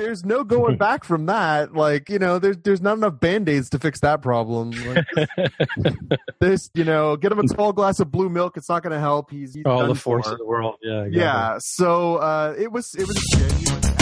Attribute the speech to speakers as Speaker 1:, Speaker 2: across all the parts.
Speaker 1: there's no going back from that. Like, you know, there's there's not enough band-aids to fix that problem. Like, this, you know, get him a tall glass of blue milk. It's not going to help. He's, he's
Speaker 2: all the force for. of the world. Yeah,
Speaker 1: exactly. yeah. So uh, it was it was genuine.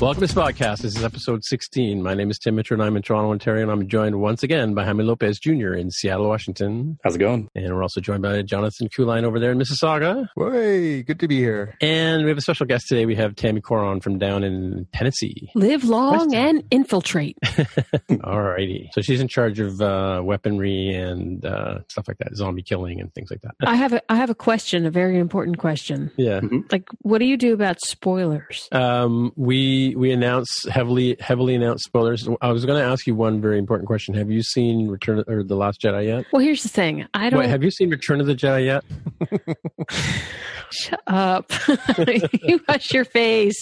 Speaker 2: Welcome to this podcast. This is episode 16. My name is Tim Mitchell and I'm in Toronto, Ontario, and I'm joined once again by Jaime Lopez Jr. in Seattle, Washington.
Speaker 3: How's it going?
Speaker 2: And we're also joined by Jonathan Kuline over there in Mississauga.
Speaker 1: Hey, good to be here.
Speaker 2: And we have a special guest today. We have Tammy Coron from down in Tennessee.
Speaker 4: Live long and infiltrate.
Speaker 2: All righty. So she's in charge of uh, weaponry and uh, stuff like that, zombie killing and things like that.
Speaker 4: I have a, I have a question, a very important question.
Speaker 2: Yeah. Mm-hmm.
Speaker 4: Like, what do you do about spoilers?
Speaker 2: Um, we we announce heavily heavily announced spoilers. I was going to ask you one very important question. Have you seen Return or the Last Jedi yet?
Speaker 4: Well, here's the thing. I don't.
Speaker 2: Wait, have you seen Return of the Jedi yet?
Speaker 4: Shut up! you hush your face.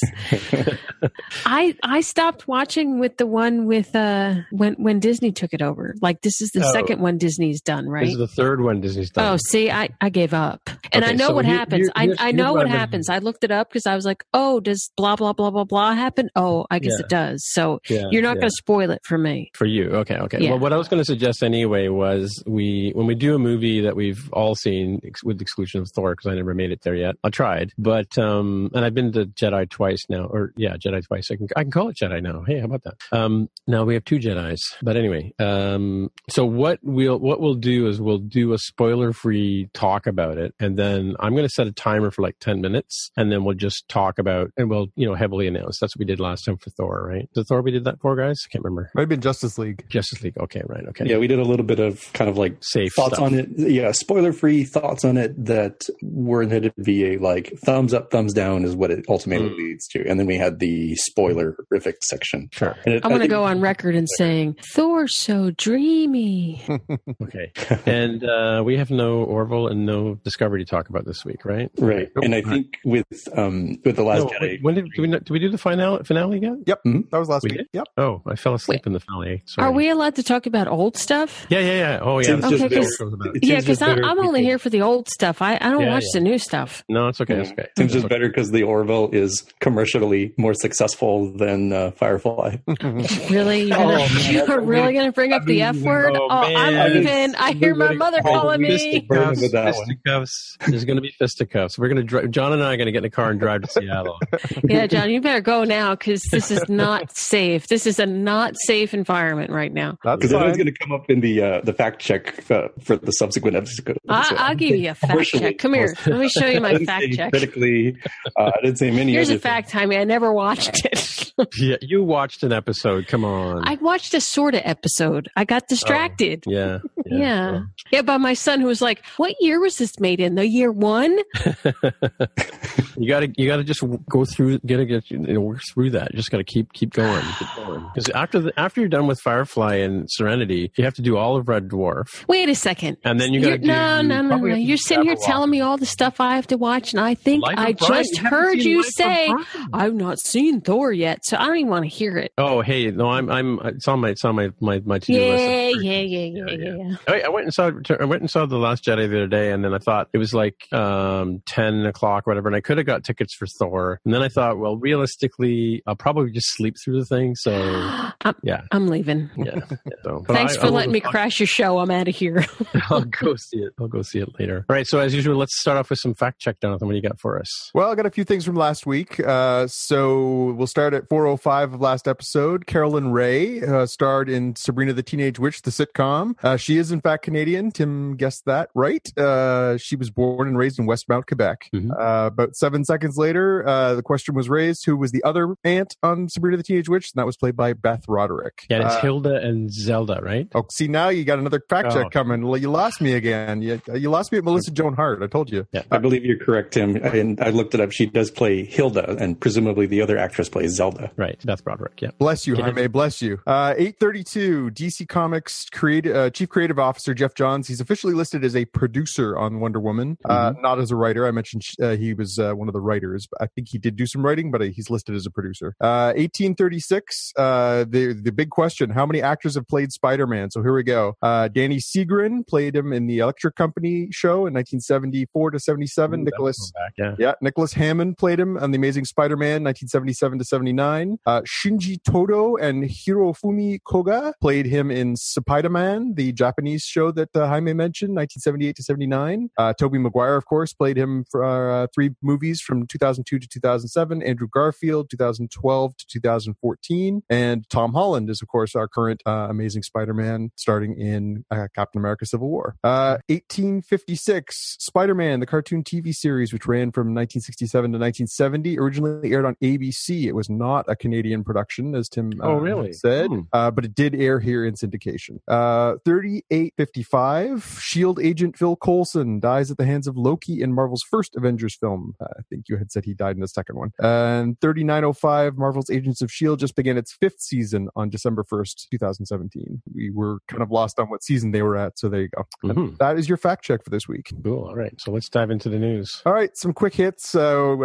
Speaker 4: I I stopped watching with the one with uh when when Disney took it over. Like this is the oh. second one Disney's done, right? This
Speaker 2: is the third one Disney's done.
Speaker 4: Oh, see, I I gave up, and okay, I know so what here, happens. Here, I I know what happens. I looked it up because I was like, oh, does blah blah blah blah blah happen? Oh, I guess yeah. it does. So yeah, you're not yeah. going to spoil it for me.
Speaker 2: For you, okay, okay. Well, what I was going to suggest anyway was we when we do a movie that we've all seen, with the exclusion of Thor, because I never made it there yet. I tried but um, and I've been to Jedi twice now, or yeah, Jedi twice. I can I can call it Jedi now. Hey, how about that? Um, now we have two Jedi's. But anyway, um, so what we'll what we'll do is we'll do a spoiler free talk about it, and then I'm going to set a timer for like ten minutes, and then we'll just talk about and we'll you know heavily announce. That's what we did last time for Thor, right? The Thor we did that for guys. I can't remember.
Speaker 1: Might have been Justice League.
Speaker 2: Justice League. Okay, right. Okay.
Speaker 3: Yeah, we did a little bit of kind of like
Speaker 2: safe
Speaker 3: thoughts
Speaker 2: stuff.
Speaker 3: on it. Yeah, spoiler free thoughts on it that were intended to be a like thumbs up, thumbs down is what it ultimately mm. leads to. And then we had the spoiler horrific section.
Speaker 2: Sure.
Speaker 3: It,
Speaker 4: I want to go on record and saying Thor's so dreamy.
Speaker 2: okay. And uh, we have no Orville and no Discovery to talk about this week, right?
Speaker 3: Right. And I think with um with the last no, Jedi,
Speaker 2: when did, did we did we do the finale finale yet?
Speaker 1: Yep. Mm-hmm. That was last we week. Did? Yep.
Speaker 2: Oh, I fell asleep Wait. in the finale.
Speaker 4: Sorry. Are we allowed to talk about old stuff?
Speaker 2: Yeah, yeah, yeah. Oh, yeah.
Speaker 4: Okay, cause, yeah, because I'm, I'm only here for the old stuff. I, I don't yeah, watch yeah. the new stuff.
Speaker 2: No, it's okay. It's okay.
Speaker 3: Seems just better because the Orville is commercially more successful than uh, Firefly.
Speaker 4: really? You're, gonna, oh, you're really going to bring up the F word? Oh, oh I'm leaving. I hear my mother calling me.
Speaker 2: Fisticuffs. There's going to be fisticuffs. We're going to. John and I are going to get in a car and drive to Seattle.
Speaker 4: yeah, John, you better go now because this is not safe. This is a not safe environment right now.
Speaker 3: Because that is going to come up in the uh, the fact check uh, for the subsequent episode.
Speaker 4: I, will give you a fact check. Come here. Let me show you my fact check.
Speaker 3: Critically, uh, I didn't say many.
Speaker 4: Here's a fact, Jaime. I never watched it.
Speaker 2: Yeah, you watched an episode. Come on.
Speaker 4: I watched a sort of episode. I got distracted.
Speaker 2: Oh, yeah.
Speaker 4: Yeah. Yeah. yeah. By my son, who was like, "What year was this made in? The year one?"
Speaker 2: you got to you got to just go through, get to get you know, work through that. You just got to keep keep going, keep going. Because after the, after you're done with Firefly and Serenity, you have to do all of Red Dwarf.
Speaker 4: Wait a second.
Speaker 2: And then you got to
Speaker 4: no, no, no, no. You're sitting here telling me all the stuff I have to watch, and I think I just heard you say I've not seen Thor yet, so I don't even want to hear it.
Speaker 2: Oh, hey, no, I'm, I'm, it's on my, it's on my, my, my to-do
Speaker 4: yeah,
Speaker 2: list.
Speaker 4: Yeah, yeah, yeah, yeah, yeah.
Speaker 2: I, I, went and saw I went and saw the Last Jedi the other day, and then I thought it was like um, ten o'clock, or whatever, and I could have got tickets for Thor. And then I thought, well, realistically, I'll probably just sleep through the thing. So
Speaker 4: I'm,
Speaker 2: yeah,
Speaker 4: I'm leaving.
Speaker 2: Yeah. So,
Speaker 4: Thanks
Speaker 2: I,
Speaker 4: for
Speaker 2: I
Speaker 4: letting
Speaker 2: will,
Speaker 4: me crash your show. I'm out of here.
Speaker 2: I'll go see it. I'll go see it later. All right. So as usual, let's start off with some fact check, Jonathan. What do you got for us?
Speaker 1: Well, I got a few things from last week. Uh, so we'll start at 405 of last episode. Caroline Rhea uh, starred in Sabrina the Teenage Witch, the sitcom. Uh, she is, in fact, Canadian. Tim guessed that right. Uh, she was born and raised in Westmount, Quebec.
Speaker 2: Mhm.
Speaker 1: Uh, about seven seconds later, uh, the question was raised who was the other aunt on Sabrina the Teenage Witch? And that was played by Beth Broderick.
Speaker 2: Yeah, it's
Speaker 1: Uh,
Speaker 2: Hilda and Zelda, right?
Speaker 1: Oh, see now you got another fact check
Speaker 2: Oh.
Speaker 1: coming. Well, You lost me again. You, you lost me at Melissa Joan Hart. I told you. Yeah.
Speaker 3: I believe you're correct, Tim. And I looked it up. She does play Hilda, and presumably the other actress plays Zelda.
Speaker 2: Right, Beth Broderick. Yeah.
Speaker 1: Bless you,
Speaker 2: Yeah.
Speaker 1: Jaime. Bless you. Uh, 832, DC Comics creative, uh, Chief Creative Officer Geoff Johns. He's officially listed as a producer on Wonder Woman, uh, not as a writer. I mentioned uh, he was uh, one of the writers. I think he did do some writing, but uh, he's listed as a producer. Uh, 1836, uh, the, the big question how many actors have played Spider Man? So here we go. Uh, Danny Seagren played him in the Electric Company show in 1974 to 77.
Speaker 2: Ooh,
Speaker 1: Nicholas.
Speaker 2: back,
Speaker 1: Yeah, Nicholas Hammond played him on The Amazing Spider-Man, 1977 to 79. Uh, Shinji Todo and Hirofumi Koga played him in Spider-Man, the Japanese show that uh, Jaime mentioned, 1978 to 79. Uh, Tobey Maguire, of course, played him for uh, three movies from 2002 to 2007. Andrew Garfield, 2012 to 2014. And Tom Holland is, of course, our current uh, Amazing Spider-Man, starting in uh, Captain America: Civil War. Uh, 1856, Spider-Man, the cartoon TV series, which ran from 1967 to 1970, originally aired on ABC. It was not a Canadian production, as Tim uh,
Speaker 2: Oh, really?
Speaker 1: said,
Speaker 2: Hmm.
Speaker 1: uh, but it did air here in syndication. Uh, 3855, Shield agent Phil Coulson dies at the hands of Loki in Marvel's first Avengers film. Uh, I think you had said he died in the second one. And 3905, Marvel's Agents of Shield just began its fifth season on December 1st, 2017. We were kind of lost on what season they were at, so there you go.
Speaker 2: Mhm.
Speaker 1: That is your fact check for this week.
Speaker 2: Cool. All right. So let's dive into the news.
Speaker 1: All right, some quick hits. I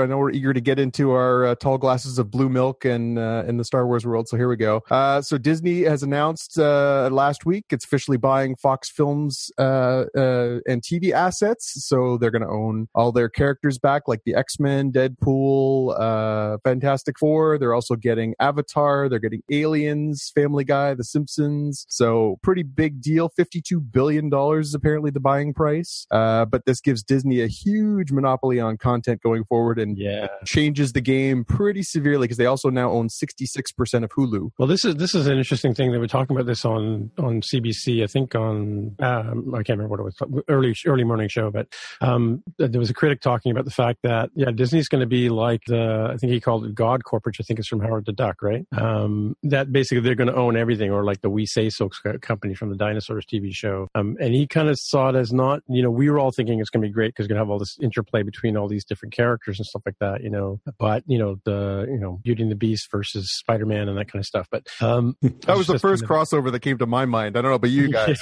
Speaker 1: know we're eager to get into our uh, tall glasses of blue milk and uh, in the Star Wars world. So here we go. Uh, so Disney has announced uh, last week it's officially buying Fox Films uh, uh, and TV assets. So they're going to own all their characters back, like the X Men, Deadpool, uh, Fantastic Four. They're also getting Avatar. They're getting Aliens, Family Guy, The Simpsons. So pretty big deal. Fifty-two billion dollars is apparently the buying price. Uh, but this gives Disney a huge monopoly on content going forward and
Speaker 2: Yeah.
Speaker 1: changes the game pretty severely because they also now owns 66% of Hulu.
Speaker 2: Well, this is this is an interesting thing. They were talking about this on on CBC. I think on um, I can't remember what it was early early morning show, but um, there was a critic talking about the fact that yeah, Disney's going to be like the I think he called it God Corp, which I think is from Howard the Duck, right? Um, that basically they're going to own everything, or like the We Say So company from the Dinosaurs TV show. Um, and he kind of saw it as not, you know, we were all thinking it's going to be great because going to have all this interplay between all these different characters and stuff like that, you know. But you know the you know Beauty and the Beast versus Spider Man and that kind of stuff. But um,
Speaker 1: That was the first
Speaker 2: kind
Speaker 1: crossover that came to my mind. I don't know about you guys.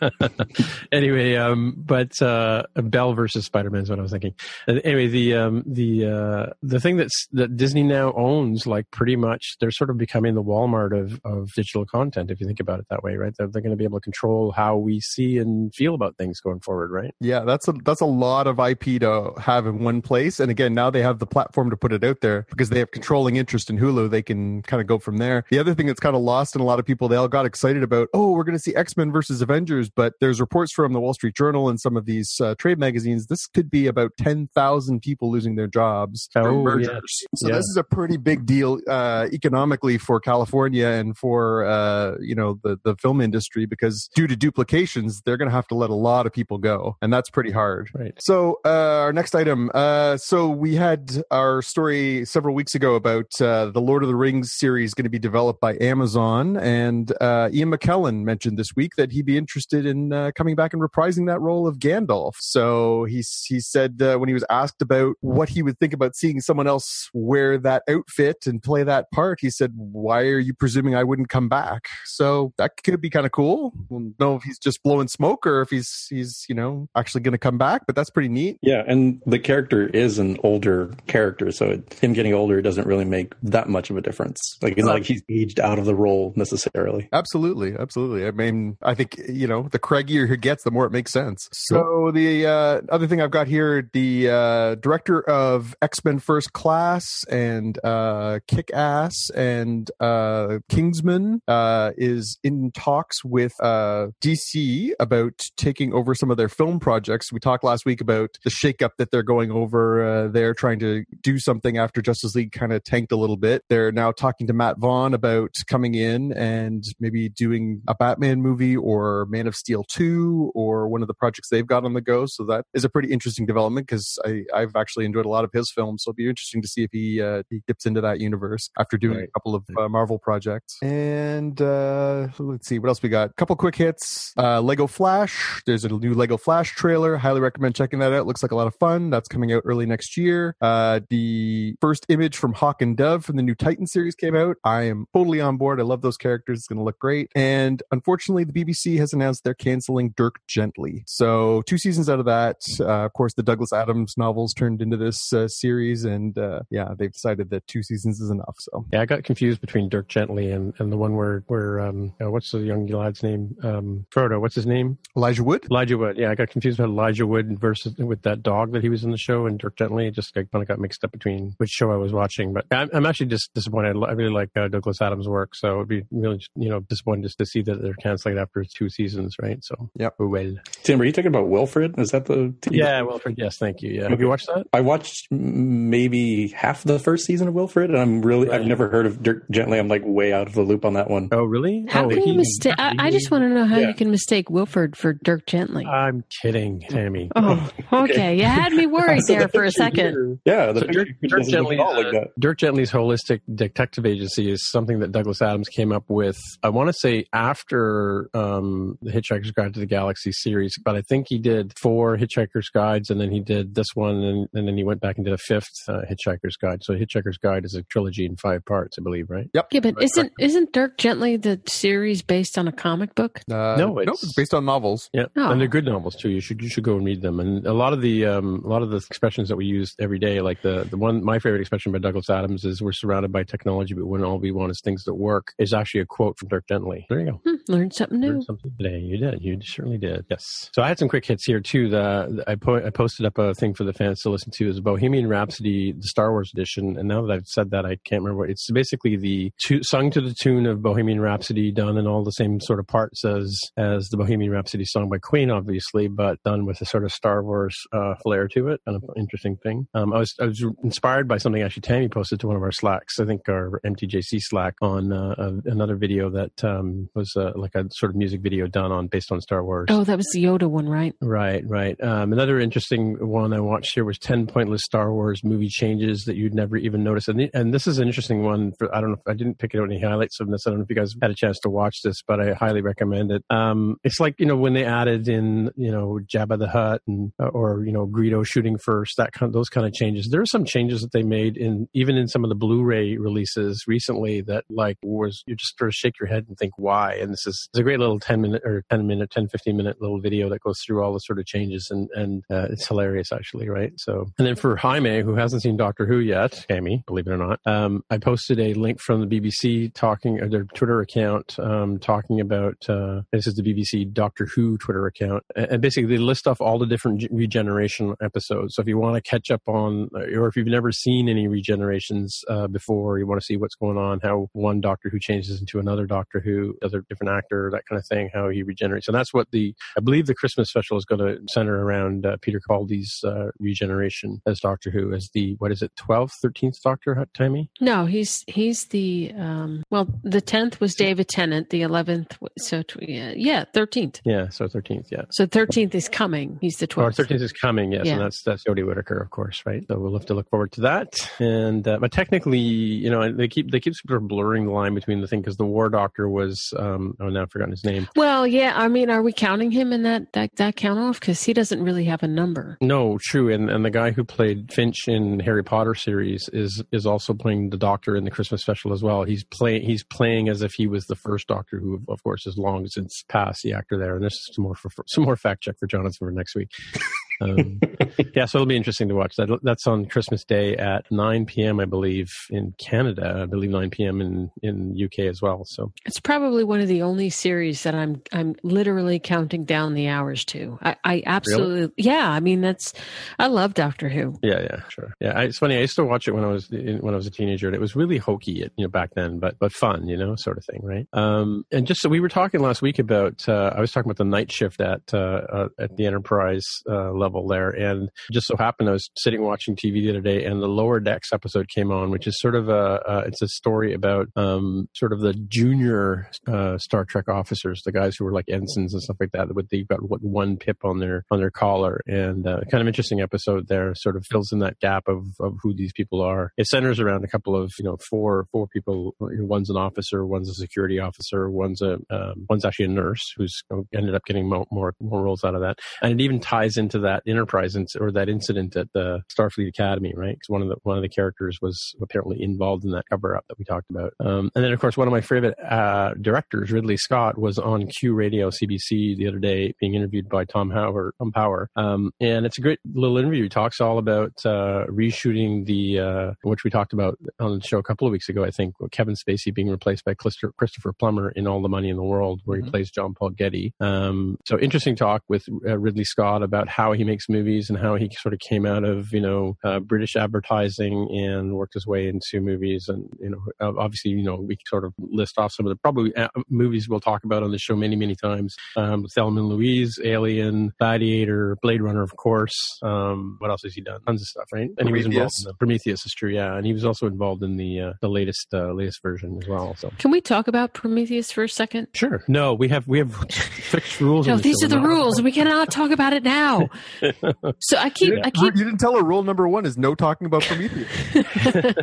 Speaker 2: anyway, um, but uh, Bell versus Spider Man is what I was thinking. Anyway, the um, the uh, the thing that's that Disney now owns, like pretty much, they're sort of becoming the Walmart of of digital content. If you think about it that way, right? They're, they're going to be able to control how we see and feel about things going forward, right?
Speaker 1: Yeah, that's a that's a lot of IP to have in one place. And again, now they have the platform to put it out there because they have controlling interest in Hulu. They can kind of go from there. The other thing that's kind of lost in a lot of people, they all got excited about, oh, we're going to see X Men versus Avengers, but there's reports from the Wall Street Journal and some of these uh, trade magazines. This could be about ten thousand people losing their jobs
Speaker 2: Oh,
Speaker 1: mergers.
Speaker 2: yeah.
Speaker 1: So
Speaker 2: Yeah.
Speaker 1: this is a pretty big deal uh, economically for California and for uh, you know the the film industry because due to duplications, they're going to have to let a lot of people go, and that's pretty hard.
Speaker 2: Right.
Speaker 1: So uh, our next item. Uh, so we had our story several weeks ago about uh, the Lord of the Rings series going to be developed by Amazon, and uh, Ian McKellen mentioned this week that he'd be interested in uh, coming back and reprising that role of Gandalf. So he he said uh, when he was asked about what he would think about seeing someone else wear that outfit and play that part, he said, "Why are you presuming I wouldn't come back?" So that could be kind of cool. We'll know if he's just blowing smoke or if he's he's you know actually going to come back, but that's pretty neat.
Speaker 3: Yeah, and the character is an older character, so it, him getting older doesn't really make that much of a difference. Like it's not like he's aged out of the role necessarily.
Speaker 1: Absolutely, absolutely. I mean, I think you know, the craggier he gets, the more it makes sense. So the uh, other thing I've got here, the uh, director of X Men First Class and uh, Kick Ass and uh, Kingsman uh, is in talks with uh, DC about taking over some of their film projects. We talked last week about the shakeup that they're going over. Uh, they're trying to do something after Justice League kind of tanked a little bit. They're now talking to Matt Vaughn about coming in and maybe doing a Batman movie or Man of Steel 2 or one of the projects they've got on the go. So that is a pretty interesting development because I've actually enjoyed a lot of his films. So it'll be interesting to see if he, uh, he dips into that universe after doing right. a couple of uh, Marvel projects. And uh, let's see what else we got. A couple quick hits. Uh, Lego Flash. There's a new Lego Flash trailer. Highly recommend checking that out. Looks like a lot of fun. That's coming out early next year. Uh, the first image from Hawk and Dove from the new Titan series came out. I am totally on board. I love those characters. It's going to look great. And unfortunately, the BBC has announced they're canceling Dirk Gently. So two seasons out of that. Uh, of course, the Douglas Adams novels turned into this uh, series, and uh, yeah, they've decided that two seasons is enough. So
Speaker 2: yeah, I got confused between Dirk Gently and, and the one where where um, uh, what's the young lad's name? Um, Frodo. What's his name?
Speaker 1: Elijah Wood.
Speaker 2: Elijah Wood. Yeah, I got confused about Elijah Wood versus with that dog that he was in the show and Dirk Gently. It just kind of got mixed up between which show I was watching. But I'm, I'm actually just disappointed. I really like uh, Douglas Adams' work, so it'd be really you know disappointed just to see that they're canceling after two seasons, right? So
Speaker 1: yeah,
Speaker 2: well.
Speaker 3: Tim, are you talking about Wilfred? Is that the
Speaker 2: TV? yeah Wilfred? Yes, thank you. Yeah, have you watched that?
Speaker 3: I watched maybe half the first season of Wilfred, and I'm really right. I've never heard of Dirk Gently. I'm like way out of the loop on that one.
Speaker 2: Oh, really?
Speaker 4: How
Speaker 2: oh,
Speaker 4: can you mistake? I, I, just want to know how yeah. you can mistake Wilfred for Dirk Gently.
Speaker 2: I'm kidding, Tammy.
Speaker 4: Oh, okay. okay. You had me worried there for a second.
Speaker 3: Yeah,
Speaker 2: so Dirk, Dirk, Gently, like Dirk Gently's holistic detective agency is something that Douglas Adams came up with. I want to say after um, the Hitchhiker's Guide to the Galaxy series, but I think he did four Hitchhiker's Guides, and then he did this one, and, and then he went back and did a fifth uh, Hitchhiker's Guide. So Hitchhiker's Guide is a trilogy in five parts, I believe, right?
Speaker 1: Yep.
Speaker 4: Yeah, but isn't isn't Dirk Gently the series based on a comic book?
Speaker 1: Uh, no, it's, no, it's based on novels.
Speaker 2: Yeah, oh. and they're good novels too. You should you should go and read them. And a lot of the um, a lot of the expressions that we use every day, like the the one my favorite expression by Douglas Adams is "We're surrounded by technology, but when all we want is things that work," is actually a quote from Dirk Gently. There you go.
Speaker 4: Hmm, learned something new.
Speaker 2: Learned something today. You did. You certainly did. Yes. So I had some quick hits here too. The, I po- I posted up a thing for the fans to listen to is Bohemian Rhapsody, the Star Wars edition. And now that I've said that, I can't remember what it's basically the two, sung to the tune of Bohemian Rhapsody, done in all the same sort of parts as as the Bohemian Rhapsody song by Queen, obviously, but done with a sort of Star Wars uh, flair to it. Kind of interesting thing. Um, I was I was inspired by something actually Tammy posted to one of our slacks. I think our MTJC Slack on uh, another video that um, was uh, like a sort of music video done on based on Star Wars.
Speaker 4: Oh, that was the Yoda one, right?
Speaker 2: Right, right. Um, another interesting one I watched here was ten pointless Star Wars movie changes that you'd never even notice. And, and this is an interesting one. For I don't know if I didn't pick it out any highlights from this. I don't know if you guys had a chance to watch this, but I highly recommend it. Um, it's like you know when they added in you know Jabba the Hutt and or you know Greedo shooting first, that kind of, those kind of changes. There are some changes that they made in even in some of the Blu-ray releases recently that like was you just sort of shake your head and think why. And this is it's a great little ten minute or ten minute, 10, 15 minute little video that goes through all the sort of changes and and uh, it's hilarious actually, right? So and then for Jaime who hasn't seen Doctor Who yet, Amy, believe it or not, um, I posted a link from the BBC talking or their Twitter account um, talking about uh, this is the BBC Doctor Who Twitter account and basically they list off all the different regeneration episodes. So if you want to catch up on or if you've never seen any regenerations uh, before, you want to see what's going on, how one Doctor Who changes into another Doctor Who, other different actor, that kind of thing, how he regenerates. And that's what the I believe the Christmas special is going to center around uh, Peter Capaldi's uh, regeneration as Doctor Who, as the what is it, twelfth, thirteenth Doctor, Timmy?
Speaker 4: No, he's he's the um, well, the tenth was David Tennant, the eleventh, so yeah, thirteenth.
Speaker 2: Yeah, so thirteenth, yeah.
Speaker 4: So thirteenth is coming. He's the twelfth.
Speaker 2: Thirteenth is coming, yes, yeah. and that's that's Jodie Whittaker, of course, right? So we'll have to look forward to that. And uh, but technically, you know, they keep they keep sort of blurring the line between the thing because the War Doctor was um, oh now I've forgotten his name.
Speaker 4: Well, yeah, I mean, are we counting him in that that that count off because he doesn't really have a number?
Speaker 2: No, true, and and the guy who played Finch in Harry Potter series is is also playing the Doctor in the Christmas special as well. He's playing he's playing as if he was the first Doctor, who of course is long since passed the actor there. And this is some more for, some more fact check for Jonathan for next week. Um, yeah, so it'll be interesting to watch. That that's on Christmas Day at 9 p.m. I believe in Canada. I believe 9 p.m. in in UK as well. So
Speaker 4: it's probably one of the only series that I'm I'm literally counting down the hours to. I, I absolutely really? yeah. I mean that's I love Doctor Who.
Speaker 2: Yeah, yeah, sure. Yeah, I, it's funny. I used to watch it when I was when I was a teenager, and it was really hokey, you know, back then, but but fun, you know, sort of thing, right? Um, and just so we were talking last week about uh, I was talking about the night shift at uh, uh, at the Enterprise uh, level there, and just so happened I was sitting watching TV the other day, and the Lower Decks episode came on, which is sort of a uh, it's a story about um, sort of the junior uh, Star Trek officers, the guys who were like ensigns and stuff like that. With they've got what one pip on their on their collar, and uh, kind of interesting episode there. Sort of fills in that gap of of who these people are. It centers around a couple of you know four four people. One's an officer, one's a security officer, one's a um, one's actually a nurse who's ended up getting more, more more roles out of that, and it even ties into that Enterprise or that incident at the Starfleet Academy, right? Because one of the one of the characters was apparently involved in that cover up that we talked about. Um, and then, of course, one of my favorite uh, directors, Ridley Scott, was on Q Radio CBC the other day, being interviewed by Tom Howard, Tom Power, um, and it's a great little interview. He talks all about uh, reshooting the uh, which we talked about on the show a couple of weeks ago. I think Kevin Spacey being replaced by Christopher Plummer in All the Money in the World, where mm-hmm. he plays John Paul Getty. Um, so interesting talk with uh, Ridley Scott about how he makes movies and how he sort of came out of you know uh, British advertising and worked his way into movies. And you know, obviously, you know, we sort of list off some of the probably uh, movies we'll talk about on the show many, many times. Um, Thelma and Louise, Alien, Gladiator, Blade Runner, of course. Um, what else has he done? Tons of stuff, right? And Prometheus. he was involved in the, Prometheus is true, yeah. And he was also involved in the uh, the latest uh, latest version as well. So
Speaker 4: can we talk about Prometheus for a second?
Speaker 2: Sure. No, we have we have fixed rules.
Speaker 4: no, these are the rules. We cannot talk about it now. so I keep I keep
Speaker 1: you didn't tell her rule number one is no talking about Prometheus.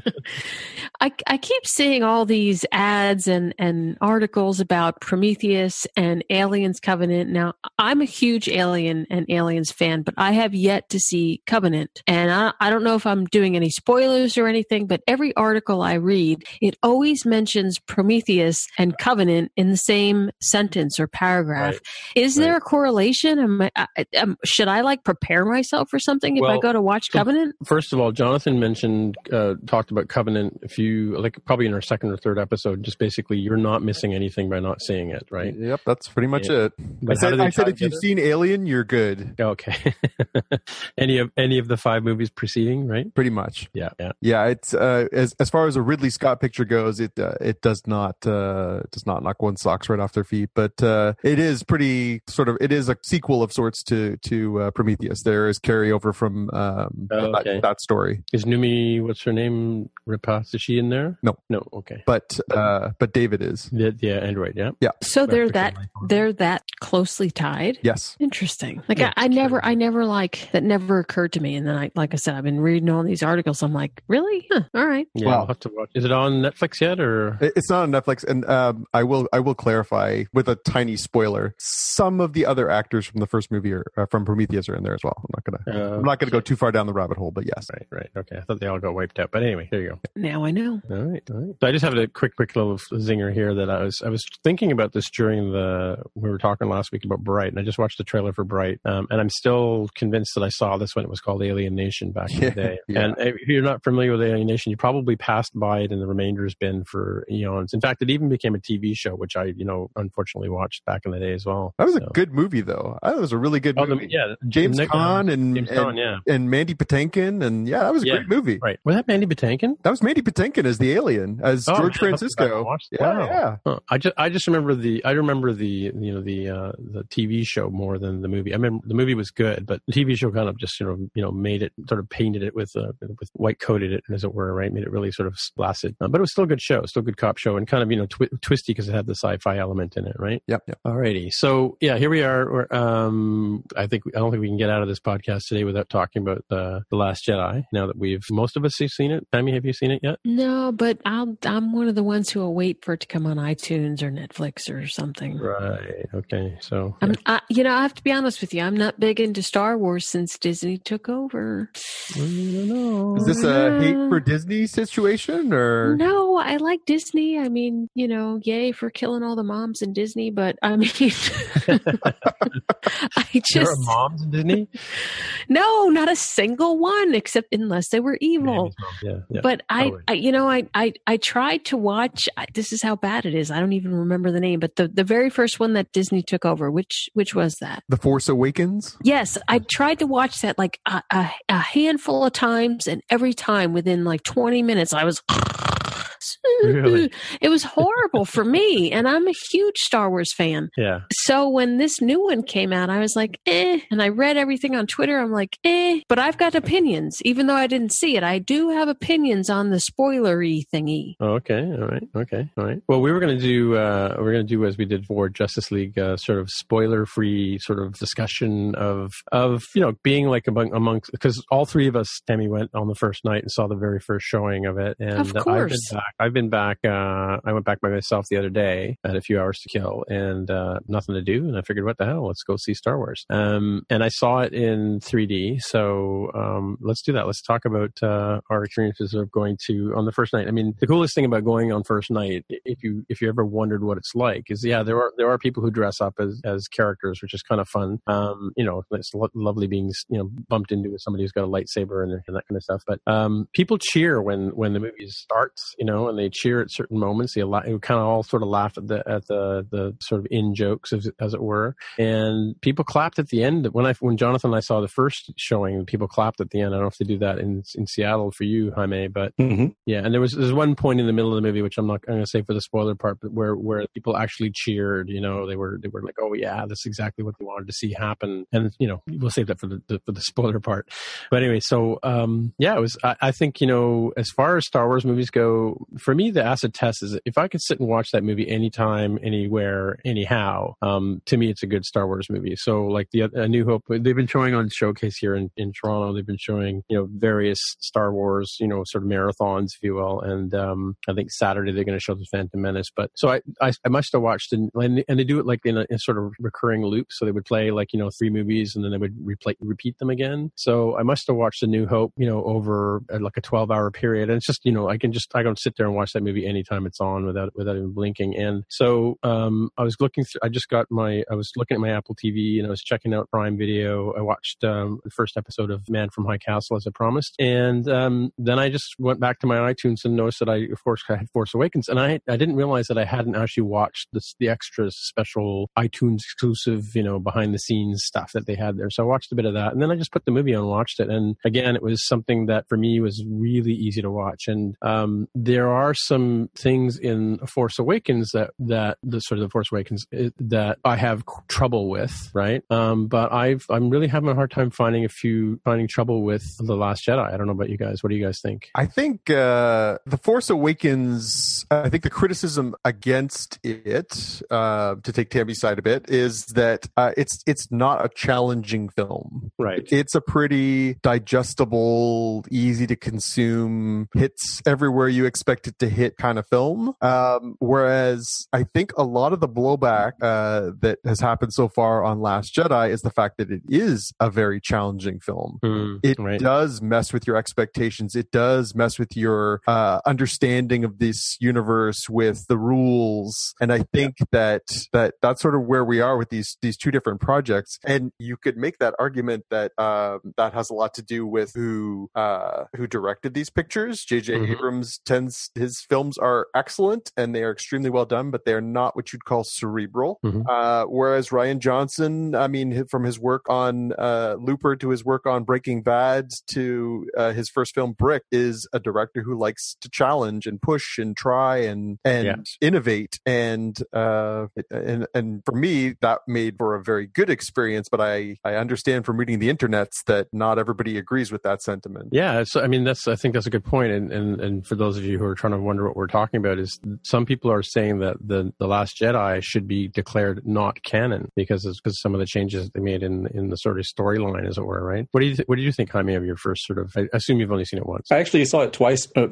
Speaker 4: I, I keep seeing all these ads and, and articles about Prometheus and Aliens Covenant. Now, I'm a huge Alien and Aliens fan, but I have yet to see Covenant. And I, I don't know if I'm doing any spoilers or anything, but every article I read, it always mentions Prometheus and Covenant in the same sentence or paragraph. Right. Is right. there a correlation? Am I, um, should I like prepare myself for something if well, I go to watch so Covenant?
Speaker 2: First of all, Jonathan mentioned, uh, talked about Covenant a few, like probably in our second or third episode. Just basically, you're not missing anything by not seeing it, right?
Speaker 1: Yep, that's pretty much yeah. it. But I said, I said if you've seen Alien, you're good.
Speaker 2: Okay. any of any of the five movies preceding, right?
Speaker 1: Pretty much.
Speaker 2: Yeah, yeah,
Speaker 1: yeah. It's uh, as as far as a Ridley Scott picture goes, it uh, it does not uh, does not knock one socks right off their feet, but uh, it is pretty sort of it is a sequel of sorts to to uh, Prometheus. There is carryover from um, oh, okay. that, that, story.
Speaker 2: Is Noomi, what's her name, Rapace? Is she in there?
Speaker 1: No,
Speaker 2: no. Okay,
Speaker 1: but uh, but David is.
Speaker 2: Yeah, yeah, Android. Yeah,
Speaker 1: yeah.
Speaker 4: So they're that they're that closely tied.
Speaker 1: Yes.
Speaker 4: Interesting. Like yeah, I, I never, I never like that. Never occurred to me. And then I, like I said, I've been reading all these articles. I'm like, really? Huh, all right.
Speaker 2: Yeah, well, I'll have to watch. Is it on Netflix yet, or
Speaker 1: it's not on Netflix? And um, I will, I will clarify with a tiny spoiler. Some of the other actors from the first movie are uh, from Prometheus are in there as well. I'm not gonna, uh, I'm not gonna go too far down the rabbit hole, but yes.
Speaker 2: Right, right. Okay. I thought they all got wiped out, but anyway, here you go.
Speaker 4: Now I know.
Speaker 2: All right, all right. So I just have a quick, quick little zinger here that I was, I was thinking about this during the we were talking last week about Bright, and I just watched the trailer for Bright, um, and I'm still convinced that I saw this when it was called Alien Nation back in the day. yeah. And if you're not familiar with Alien Nation, you probably passed by it in the remainders bin for eons. In fact, it even became a TV show, which I, you know, unfortunately watched back in the day as well.
Speaker 1: That was so. a good movie, though. That was a really good movie. Oh, the, yeah, James Nick, Caan and James and, Caan, yeah. and Mandy Patinkin, and yeah, that was a yeah, great movie.
Speaker 2: Right? Was that Mandy Patinkin?
Speaker 1: That was Mandy Patinkin as the alien, as oh, George Francisco.
Speaker 2: Yeah, wow. yeah. Huh. I just, I just remember the, I remember the, you know, the, uh, the TV show more than the movie. I mean, the movie was good, but the TV show kind of just you know you know made it sort of painted it with uh, with white coated it as it were, right? Made it really sort of blasted, uh, but it was still a good show, still a good cop show, and kind of you know twi- twisty because it had the sci-fi element in it, right?
Speaker 1: Yep. yep.
Speaker 2: Alrighty, so yeah, here we are. Um, I think I don't think we can get out of this podcast today without talking about the the Last Jedi. Now that we've most of us have seen it, Tammy, have you seen it yet?
Speaker 4: No, No, but I'll, I'm one of the ones who will wait for it to come on iTunes or Netflix or something.
Speaker 2: Right. Okay. So,
Speaker 4: I'm, I, you know, I have to be honest with you. I'm not big into Star Wars since Disney took over.
Speaker 1: Is this a hate uh, for Disney situation or?
Speaker 4: No, I like Disney. I mean, you know, yay for killing all the moms in Disney, but I mean, I
Speaker 2: there
Speaker 4: just
Speaker 2: are moms in Disney.
Speaker 4: no, not a single one, except unless they were evil.
Speaker 2: Yeah. yeah.
Speaker 4: But I. I, you know, I, I, I tried to watch. I, this is how bad it is. I don't even remember the name, but the the very first one that Disney took over, which which was that?
Speaker 1: The Force Awakens?
Speaker 4: Yes, I tried to watch that like a, a, a handful of times, and every time within like twenty minutes, I was.
Speaker 2: Really?
Speaker 4: It was horrible for me, and I'm a huge Star Wars fan.
Speaker 2: yeah.
Speaker 4: So when this new one came out, I was like, eh. And I read everything on Twitter. I'm like, eh. But I've got opinions, even though I didn't see it. I do have opinions on the spoilery thingy.
Speaker 2: Oh, okay. All right. Okay. All right. Well, we were going to do uh, we're going to do as we did for Justice League, uh, sort of spoiler free sort of discussion of of you know being like among amongst because all three of us, Tammy, went on the first night and saw the very first showing of it, and
Speaker 4: Of
Speaker 2: I've been
Speaker 4: course.
Speaker 2: back. I've been back. Uh, I went back by myself the other day. I had a few hours to kill and uh, nothing to do, and I figured, what the hell? Let's go see Star Wars. Um, and I saw it in 3D, so um, let's do that. Let's talk about uh, our experiences of going to on the first night. I mean, the coolest thing about going on first night, if you if you ever wondered what it's like, is yeah, there are there are people who dress up as as characters, which is kind of fun. Um, you know, it's lo- lovely being you know bumped into somebody who's got a lightsaber and, and that kind of stuff. But um, people cheer when when the movie starts, you know, and they cheer at certain moments. They kind of all sort of laugh at the at the the sort of in jokes as, as it were, and people clapped at the end when I when Jonathan and I saw the first showing. People clapped at the end. I don't know if they do that in in Seattle for you, Jaime, but
Speaker 3: Mhm.
Speaker 2: yeah, and there was there's one point in the middle of the movie which I'm not going to say for the spoiler part, but where where people actually cheered. You know, they were they were like, oh yeah, that's exactly what they wanted to see happen. And you know, we'll save that for the, the for the spoiler part. But anyway, so um, yeah, it was. I, I think you know, as far as Star Wars movies go, for me, the acid test is if I could sit and watch that movie anytime, anywhere, anyhow. Um, to me, it's a good Star Wars movie. So like the A New Hope, they've been showing on Showcase here in, in Toronto. They've been showing you know various Star Wars, you know, sort of marathons, if you will. And um, I think Saturday they're going to show the Phantom Menace. But so I I, I must have watched and and they do it like in a, in sort of recurring loop. So they would play like you know three movies and then they would replay repeat them again. So I must have watched A New Hope, you know, over uh, like a twelve hour period. And it's just you know I can just I don't sit there and watch that movie anytime it's on without without even blinking. And so um, I was looking through. I just got my I was looking at my Apple TV and I was checking out Prime Video. I watched um, the first episode of Man from High Castle as I promised, and um, then I just went back to my iTunes and noticed that I of course I had Force Awakens, and I I didn't realize that I hadn't actually watched this, the extra special iTunes exclusive you know behind the scenes stuff that they had there. So I watched a bit of that, and then I just put the movie on and watched it, and again it was something that for me was really easy to watch, and um, there are some things in Force Awakens that that the sort of the Force Awakens uh, that I have trouble with, right? Um, but I've I'm really having a hard time finding a few finding trouble with the Last Jedi. I don't know about you guys. What do you guys think?
Speaker 1: I think uh, the Force Awakens. I think the criticism against it, uh, to take Tammy's side a bit, is that uh, it's it's not a challenging film.
Speaker 2: Right.
Speaker 1: It's a pretty digestible, easy to consume, hits everywhere you expect it to hit kind of film. Um, whereas I think a lot of the blowback uh, that has happened so far on Last Jedi is the fact that it is a very challenging film.
Speaker 2: Mm,
Speaker 1: It
Speaker 2: right.
Speaker 1: does mess with your expectations. It does mess with your uh, understanding of this universe, with the rules. And I think that that that's sort of where we are with these these two different projects. And you could make that argument that um, that has a lot to do with who uh, who directed these pictures. J.J.
Speaker 2: Mhm.
Speaker 1: Abrams tends his films are excellent and they are extremely well done, but they're not what you'd call cerebral.
Speaker 2: Mhm.
Speaker 1: Uh, whereas Rian Johnson, I mean, from his work on uh, Looper to his work on Breaking Bad to uh, his first film Brick, is a director who likes to challenge and push and try and and
Speaker 2: Yeah.
Speaker 1: innovate. And uh, and and for me, that made for a very good experience. But I I understand from reading the internets that not everybody agrees with that sentiment.
Speaker 2: Yeah, so I mean that's I think that's a good point. point, and and and for those of you who are trying to wonder what we're talking about is some people are saying that the the Last Jedi should be declared not canon because of, because some of the changes they made in in the sort of storyline, as it were. Right? What do you th- what did you think, Jaime, of your first sort of? I assume you've only seen it once.
Speaker 3: I actually saw it twice, uh,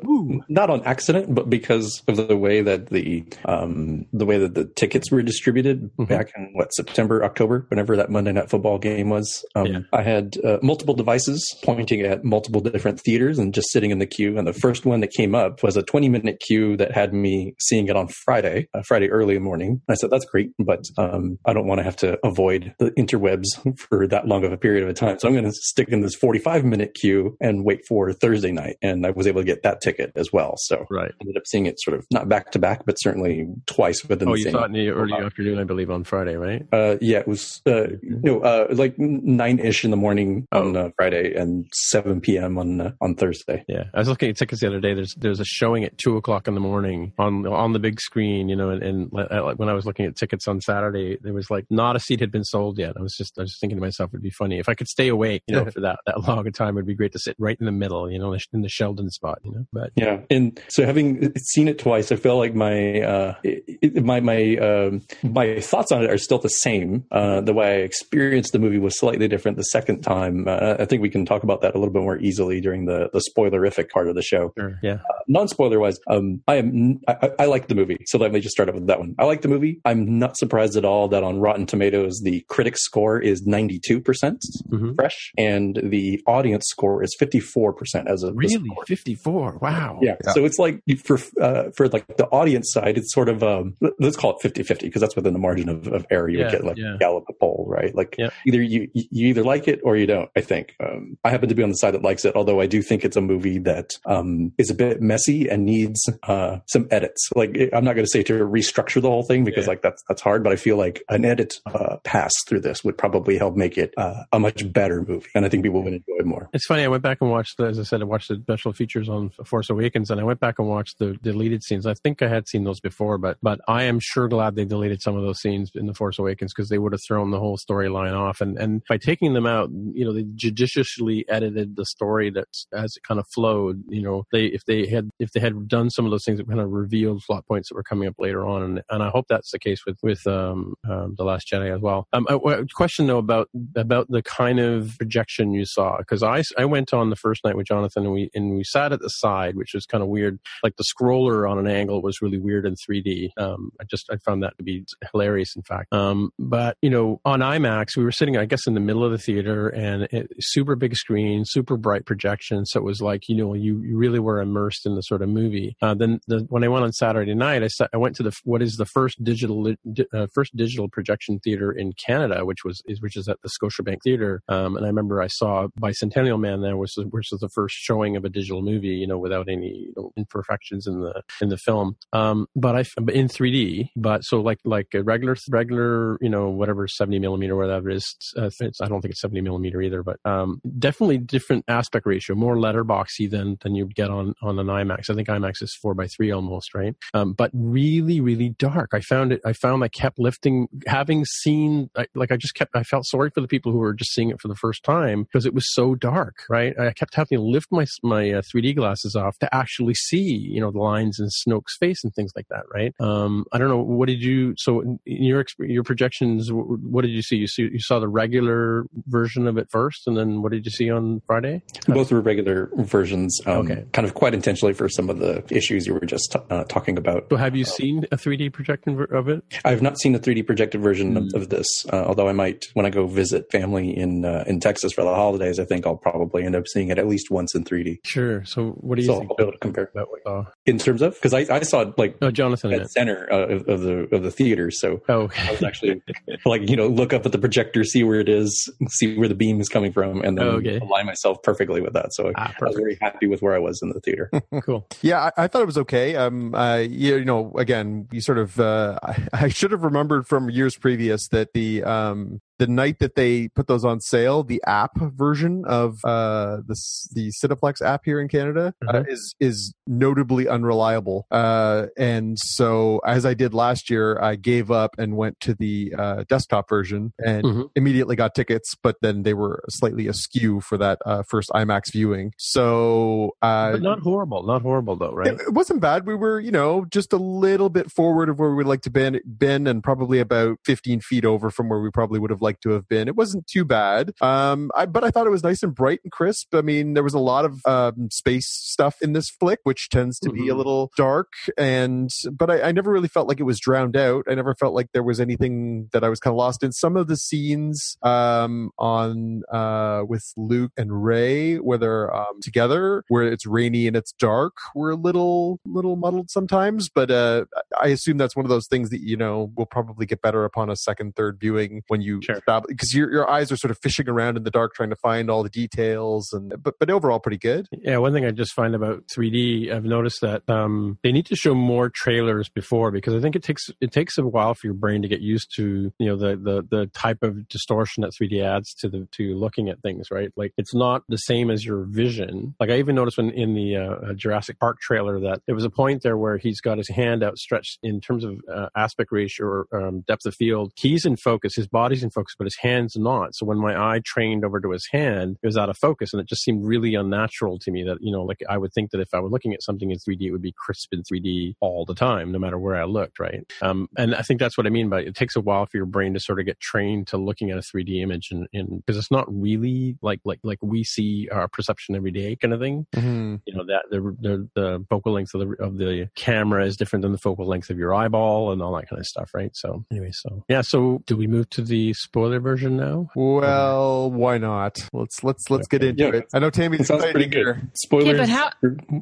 Speaker 3: not on accident, but because of the way that the um, the way that the tickets were distributed
Speaker 2: Mm-hmm.
Speaker 3: back in what September, October, whenever that Monday Night Football game was. Um,
Speaker 2: Yeah.
Speaker 3: I had uh, multiple devices pointing at multiple different theaters and just sitting in the queue. And the first one that came up was a 20 minute queue that had me seeing it on Friday, uh, Friday early morning. I said, "That's great, but um, I don't want to have to avoid the interwebs for that long of a period of a time. So I'm going to stick in this 45 minute queue and wait for Thursday night." And I was able to get that ticket as well. So
Speaker 2: Right.
Speaker 3: ended up seeing it sort of not back to back, but certainly twice within
Speaker 2: Oh,
Speaker 3: the
Speaker 2: you saw it in the early afternoon, I believe, on Friday, right?
Speaker 3: Uh, yeah, it was uh, no, uh, like nine ish in the morning on uh, Friday and seven p.m. on uh, on Thursday.
Speaker 2: Yeah, I was looking at tickets the other day. There's there's a showing at two o'clock in the morning on on the big screen, you know. And, and uh, when I was looking at tickets on Saturday, there was like not a seat had been sold yet. I was just I was thinking to myself, it'd be funny if I could stay awake, you know, for that that long a time. It'd be great to sit right in the middle, you know, in the Sheldon spot, you know. But
Speaker 3: Yeah, and so having seen it twice, I feel like my uh, it- my my um, my thoughts on it are still the same. Uh, the way I experienced the movie was slightly different the second time. Uh, I think we can talk about that a little bit more easily during the the spoilerific part of the show.
Speaker 2: sure, yeah,
Speaker 3: non spoiler wise, um, I am I, I- I like the movie. So let me just start up with that one. I like the movie. I'm not surprised at all that on Rotten Tomatoes the critic score is 92 percent
Speaker 2: Mhm.
Speaker 3: fresh, and the audience score is 54 percent as of
Speaker 2: really fifty four. Wow.
Speaker 3: Yeah. So it's like for uh, for like the audience side, it's sort of um, let's call it 50-50 because that's within the margin of, of error you
Speaker 2: Yeah,
Speaker 3: would get like
Speaker 2: yeah.
Speaker 3: Gallup poll, right? Like
Speaker 2: Yeah.
Speaker 3: either you you either like it or you don't. I think um, I happen to be on the side that likes it, although I do think it's a movie that um, is a bit messy and needs uh, some edits. Like I'm not going to say to restructure the whole thing because
Speaker 2: Yeah.
Speaker 3: like that's that's hard, but I feel like an edit uh, pass through this would probably help make it uh, a much better movie, and I think people would enjoy it more.
Speaker 2: It's funny. I went back and watched, as I said, I watched the special features on Force Awakens, and I went back and watched the deleted scenes. I think I had seen those before, but but I am sure glad they deleted some of those scenes in the Force Awakens because they would have thrown the whole storyline off. And and by taking them out, you know, they judiciously edited the story that's as it kind of flowed. You know, they if they had if they had done some of those things that kind of revealed plot points that were coming up later on, and and I hope that's the case with with um, um the Last Jedi as well. Um, a, a question though about about the kind of projection you saw because I I went on the first night with Jonathan and we and we sat at the side, which was kind of weird. Like the scroller on an angle was really weird in 3D. Um, I just I found that to be hilarious, in fact. Um, but you know, on IMAX, we were sitting, I guess, in the middle of the theater, and it, super big screen, super bright projection. So it was like you know, you, you really were immersed in the sort of movie. Uh, then the, when I went on Saturday night, I I went to the what is the first digital uh, first digital projection theater in Canada, which was is which is at the Scotiabank Theater. Um, and I remember I saw Bicentennial Man there, which was, which was the first showing of a digital movie, you know, without any you know, imperfections in the in the film. Um, but I in 3D, but so like like a regular regular you know whatever 70 millimeter whatever it is. Uh, I don't think it's 70 millimeter either, but um, definitely different aspect ratio, more letterboxy than than you'd get on on an IMAX. I think IMAX is four by three almost, right? Um, but really really dark. I found it. I found I kept lifting, having seen I, like I just kept. I felt sorry for the people who were just seeing it for the first time because it was so dark, right? I kept having to lift my my uh, 3D glasses off to actually see, you know, the lines in Snoke's face and things like that, right? Um, I don't know. What did you? So in your your projections, what did you see? You see, you saw the regular version of it first, and then what did you see on Friday?
Speaker 3: Both were regular versions, um,
Speaker 2: Okay.
Speaker 3: kind of quite intentionally for some of the issues you were just uh, talking about.
Speaker 2: So have you seen a 3D projection ver- of it?
Speaker 3: I have not seen a 3D projected version
Speaker 2: Hmm.
Speaker 3: of, of this, uh, although I might when I go visit family in uh, in Texas for the holidays. I think I'll probably end up seeing it at least once in 3D.
Speaker 2: Sure. So what do you
Speaker 3: So
Speaker 2: think
Speaker 3: I'll be able to compare
Speaker 2: what you saw?
Speaker 3: in terms of because I, I saw it like
Speaker 2: Oh, Jonathan.
Speaker 3: At center uh, of, of the of the theater, so
Speaker 2: Oh,
Speaker 3: I was actually like you know look up at the projector, see where it is, see where the beam is coming from, and then
Speaker 2: Oh, okay.
Speaker 3: align myself perfectly with that. So
Speaker 2: Ah,
Speaker 3: I was very happy with where I was in the theater.
Speaker 2: cool.
Speaker 1: Yeah, I, I thought it was okay. Um, uh, you, you know, again, you sort of, uh, I, I should have remembered from years previous that the, um, the night that they put those on sale, the app version of uh, the the Cineplex app here in Canada uh,
Speaker 2: Mhm.
Speaker 1: is is notably unreliable. Uh, and so, as I did last year, I gave up and went to the uh, desktop version and
Speaker 2: Mhm.
Speaker 1: immediately got tickets, but then they were slightly askew for that uh, first IMAX viewing. So, uh,
Speaker 2: but not horrible. Not horrible though, right?
Speaker 1: it, it wasn't bad. We were, you know, just a little bit forward of where we would like to been, been and probably about 15 feet over from where we probably would have liked to have been. It wasn't too bad. Um, I, but I thought it was nice and bright and crisp. I mean, there was a lot of um, space stuff in this flick, which tends to be a
Speaker 2: Mhm.
Speaker 1: little dark. And, but I, I never really felt like it was drowned out. I never felt like there was anything that I was kind of lost in. Some of the scenes um, on uh, with Luke and Rey, where they're um, together, where it's rainy and it's dark, were a little little muddled sometimes. But uh, I assume that's one of those things that you know will probably get better upon a second, third viewing when you
Speaker 2: Sure.
Speaker 1: Because your your eyes are sort of fishing around in the dark trying to find all the details. And but but overall, pretty good.
Speaker 2: Yeah, one thing I just find about 3D, I've noticed that um, they need to show more trailers before because I think it takes it takes a while for your brain to get used to you know the the the type of distortion that 3D adds to the to looking at things. Right, like it's not the same as your vision. Like I even noticed when in the uh, Jurassic Park trailer that there was a point there where he's got his hand outstretched in terms of uh, aspect ratio or um, depth of field. He's in focus, his body's in focus, but his hand's not. So when my eye trained over to his hand, it was out of focus, and it just seemed really unnatural to me. That you know, like I would think that if I were looking at something in 3D, it would be crisp in 3D all the time, no matter where I looked, right? Um, and I think that's what I mean by it takes a while for your brain to sort of get trained to looking at a 3D image, and because it's not really like like like we see our perception every day kind of thing
Speaker 1: Mm-hmm.
Speaker 2: you know that the, the the focal length of the of the camera is different than the focal length of your eyeball and all that kind of stuff, right? So anyway, so yeah. So do we move to the spoiler version now?
Speaker 1: Well, why not? Let's let's let's get into
Speaker 3: Yeah.
Speaker 1: it. I know Tammy's
Speaker 3: It sounds
Speaker 1: excited
Speaker 3: pretty
Speaker 1: here.
Speaker 3: good. Spoilers.
Speaker 4: Yeah, but how-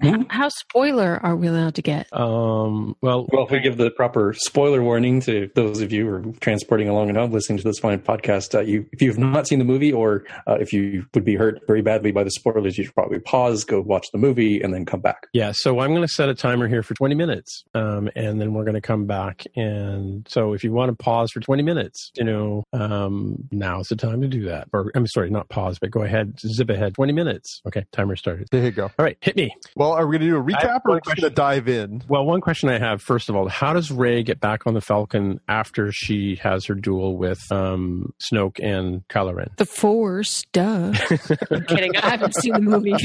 Speaker 3: Hmm?
Speaker 4: How spoiler are we allowed to get?
Speaker 2: Um. Well,
Speaker 3: Well, if we give the proper spoiler warning to those of you who are transporting along and home listening to this fine podcast, uh, you if you have not seen the movie or uh, if you would be hurt very badly by the spoilers, you should probably pause, go watch the movie, and then come back.
Speaker 2: Yeah, so I'm going to set a timer here for 20 minutes, um, and then we're going to come back. And so, if you want to pause for 20 minutes, you know, um, now's the time to do that. Or I'm sorry, not pause, but go ahead, zip ahead. 20 minutes. Okay, timer started.
Speaker 1: There you go.
Speaker 2: All right, hit me.
Speaker 1: Well, are we going to do a recap or are we going to dive in?
Speaker 2: Well, one question I have, first of all, how does Rey get back on the Falcon after she has her duel with um, Snoke and Kylo Ren?
Speaker 4: The Force, duh. I'm kidding. I haven't seen the movie.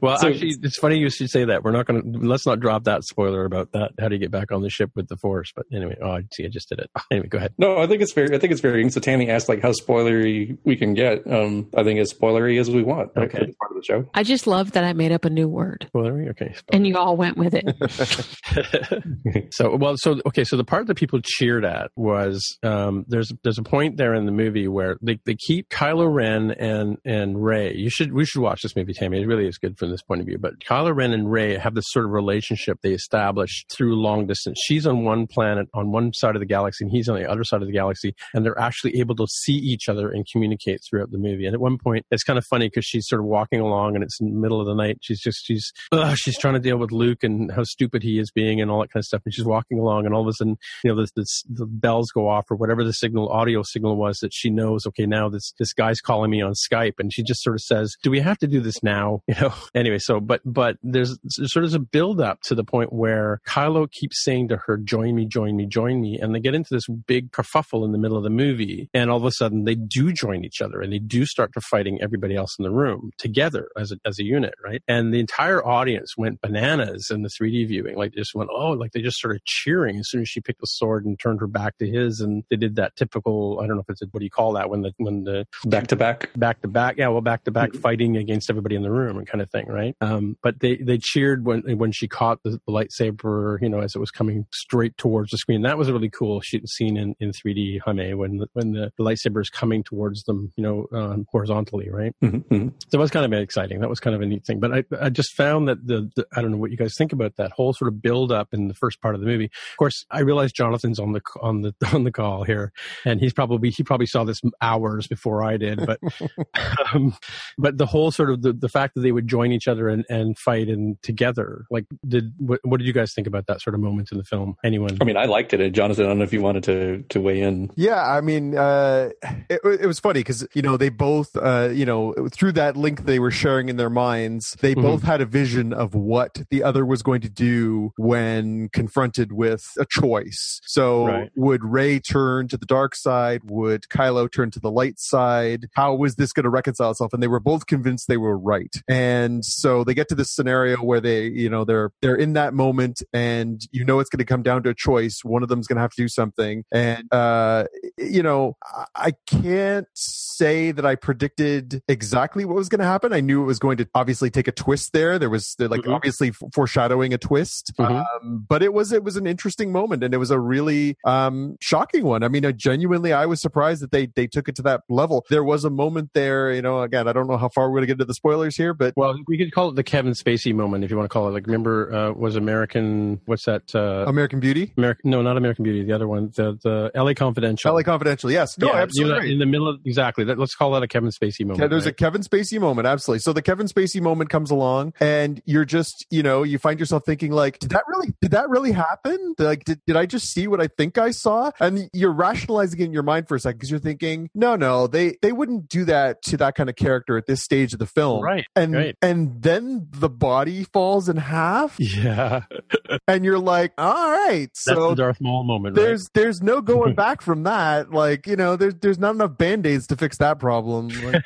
Speaker 2: Well,
Speaker 3: So-
Speaker 2: actually, it's funny you should say that. We're not going to let's not drop that spoiler about that. How do you get back on the ship with the Force? But anyway, oh, I see. I just did it. Anyway, go ahead.
Speaker 3: No, I think it's very. I think it's very. So Tammy asked like how spoilery we can get. Um, I think as spoilery as we want.
Speaker 2: Okay.
Speaker 3: for part of the show.
Speaker 4: I just love that I made up a new word
Speaker 2: Spoilery. Okay.
Speaker 4: and you all went with it.
Speaker 2: so well so okay so the part that people cheered at was um, there's there's a point there in the movie where they, they keep Kylo Ren and and Rey you should we should watch this movie Tammy it really is good from this point of view but Kylo Ren and Rey have this sort of relationship they established through long distance she's on one planet on one side of the galaxy and he's on the other side of the galaxy and they're actually able to see each other and communicate throughout the movie. And at one point it's kind of funny because she's sort of walking along and it's in the middle of the night. She's just she's ugh, she's trying to deal with Luke and how stupid he is being and all that kind of stuff and she's walking along and all of a sudden you know this the bells go off or whatever the signal audio signal was that she knows okay now this this guy's calling me on Skype and she just sort of says do we have to do this now? You know? Anyway so but but there's, there's sort of a build up to the point where Kylo keeps saying to her join me join me join me and they get into this big kerfuffle in the middle of the movie and all of a sudden they do join each other and they do start to fighting everybody else in the room together as a, as a unit right and the entire audience went bananas in the 3d viewing like they just went oh like they just started cheering as soon as she picked the sword and turned her back to his and they did that typical i don't know if it's a, what do you call that when the when the
Speaker 3: Back to back.
Speaker 2: back to back yeah well back to back
Speaker 3: Mhm.
Speaker 2: fighting against everybody in the room and kind of thing right um but they they cheered when when she caught the, the lightsaber you know as it was coming straight towards the screen that was a really cool shoot scene in in 3d Hame when the, when the, lightsaber is coming towards them you know um, horizontally right
Speaker 3: Mhm, mhm.
Speaker 2: so it was kind of exciting. That was kind of a neat thing. But I, I just found that the, the, I don't know what you guys think about that whole sort of build up in the first part of the movie. Of course, I realize Jonathan's on the on the on the call here, and he's probably he probably saw this hours before I did. But um, but the whole sort of the, the fact that they would join each other and, and fight and together, like did what, what did you guys think about that sort of moment in the film? Anyone?
Speaker 3: I mean, I liked it. Jonathan, I don't know if you wanted to to weigh in
Speaker 1: Yeah, I mean, uh, it, it was funny because you know they both, uh, you know, through that link they were sharing in their minds, they
Speaker 2: Mhm.
Speaker 1: both had a vision of what the other was going to do when confronted with a choice. So,
Speaker 2: Right.
Speaker 1: would Rey turn to the dark side? Would Kylo turn to the light side? How was this going to reconcile itself? And they were both convinced they were right. And so they get to this scenario where they, you know, they're they're in that moment, and you know it's going to come down to a choice. One of them's going to have to do something, and uh, you know, I- can't say that I predicted exactly what was going to happen. I knew it was going to obviously take a twist there. There was like
Speaker 2: Mhm.
Speaker 1: obviously foreshadowing a twist,
Speaker 2: Mhm.
Speaker 1: um, but it was it was an interesting moment, and it was a really um, shocking one. I mean, I genuinely I was surprised that they they took it to that level. There was a moment there, you know. Again, I don't know how far we're going to get into the spoilers here, but
Speaker 2: Well, we could call it the Kevin Spacey moment if you want to call it. Like, remember, uh, was American? What's that? Uh,
Speaker 1: American Beauty,
Speaker 2: American? No, not American Beauty. The other one, the the L.A. Confidential.
Speaker 1: LA Confidential. Yes, no,
Speaker 2: Yeah, you
Speaker 1: absolutely.
Speaker 2: know, in the middle of exactly. That, let's call that a Kevin Spacey moment.
Speaker 1: Yeah, there's a? Kevin Spacey moment, absolutely. So the Kevin Spacey moment comes along, and you're just, you know, you find yourself thinking, like, did that really, did that really happen? Like, did, did I just see what I think I saw? And you're rationalizing it in your mind for a second because you're thinking, no, no, they they wouldn't do that to that kind of character at this stage of the film,
Speaker 2: right.
Speaker 1: And
Speaker 2: right.
Speaker 1: and then the body falls in half,
Speaker 2: Yeah,
Speaker 1: and you're like, all right,
Speaker 2: that's
Speaker 1: so
Speaker 2: the Darth Maul moment. right?
Speaker 1: there's there's no going back from that. Like you know, there's there's not enough band aids to fix that problem. Like,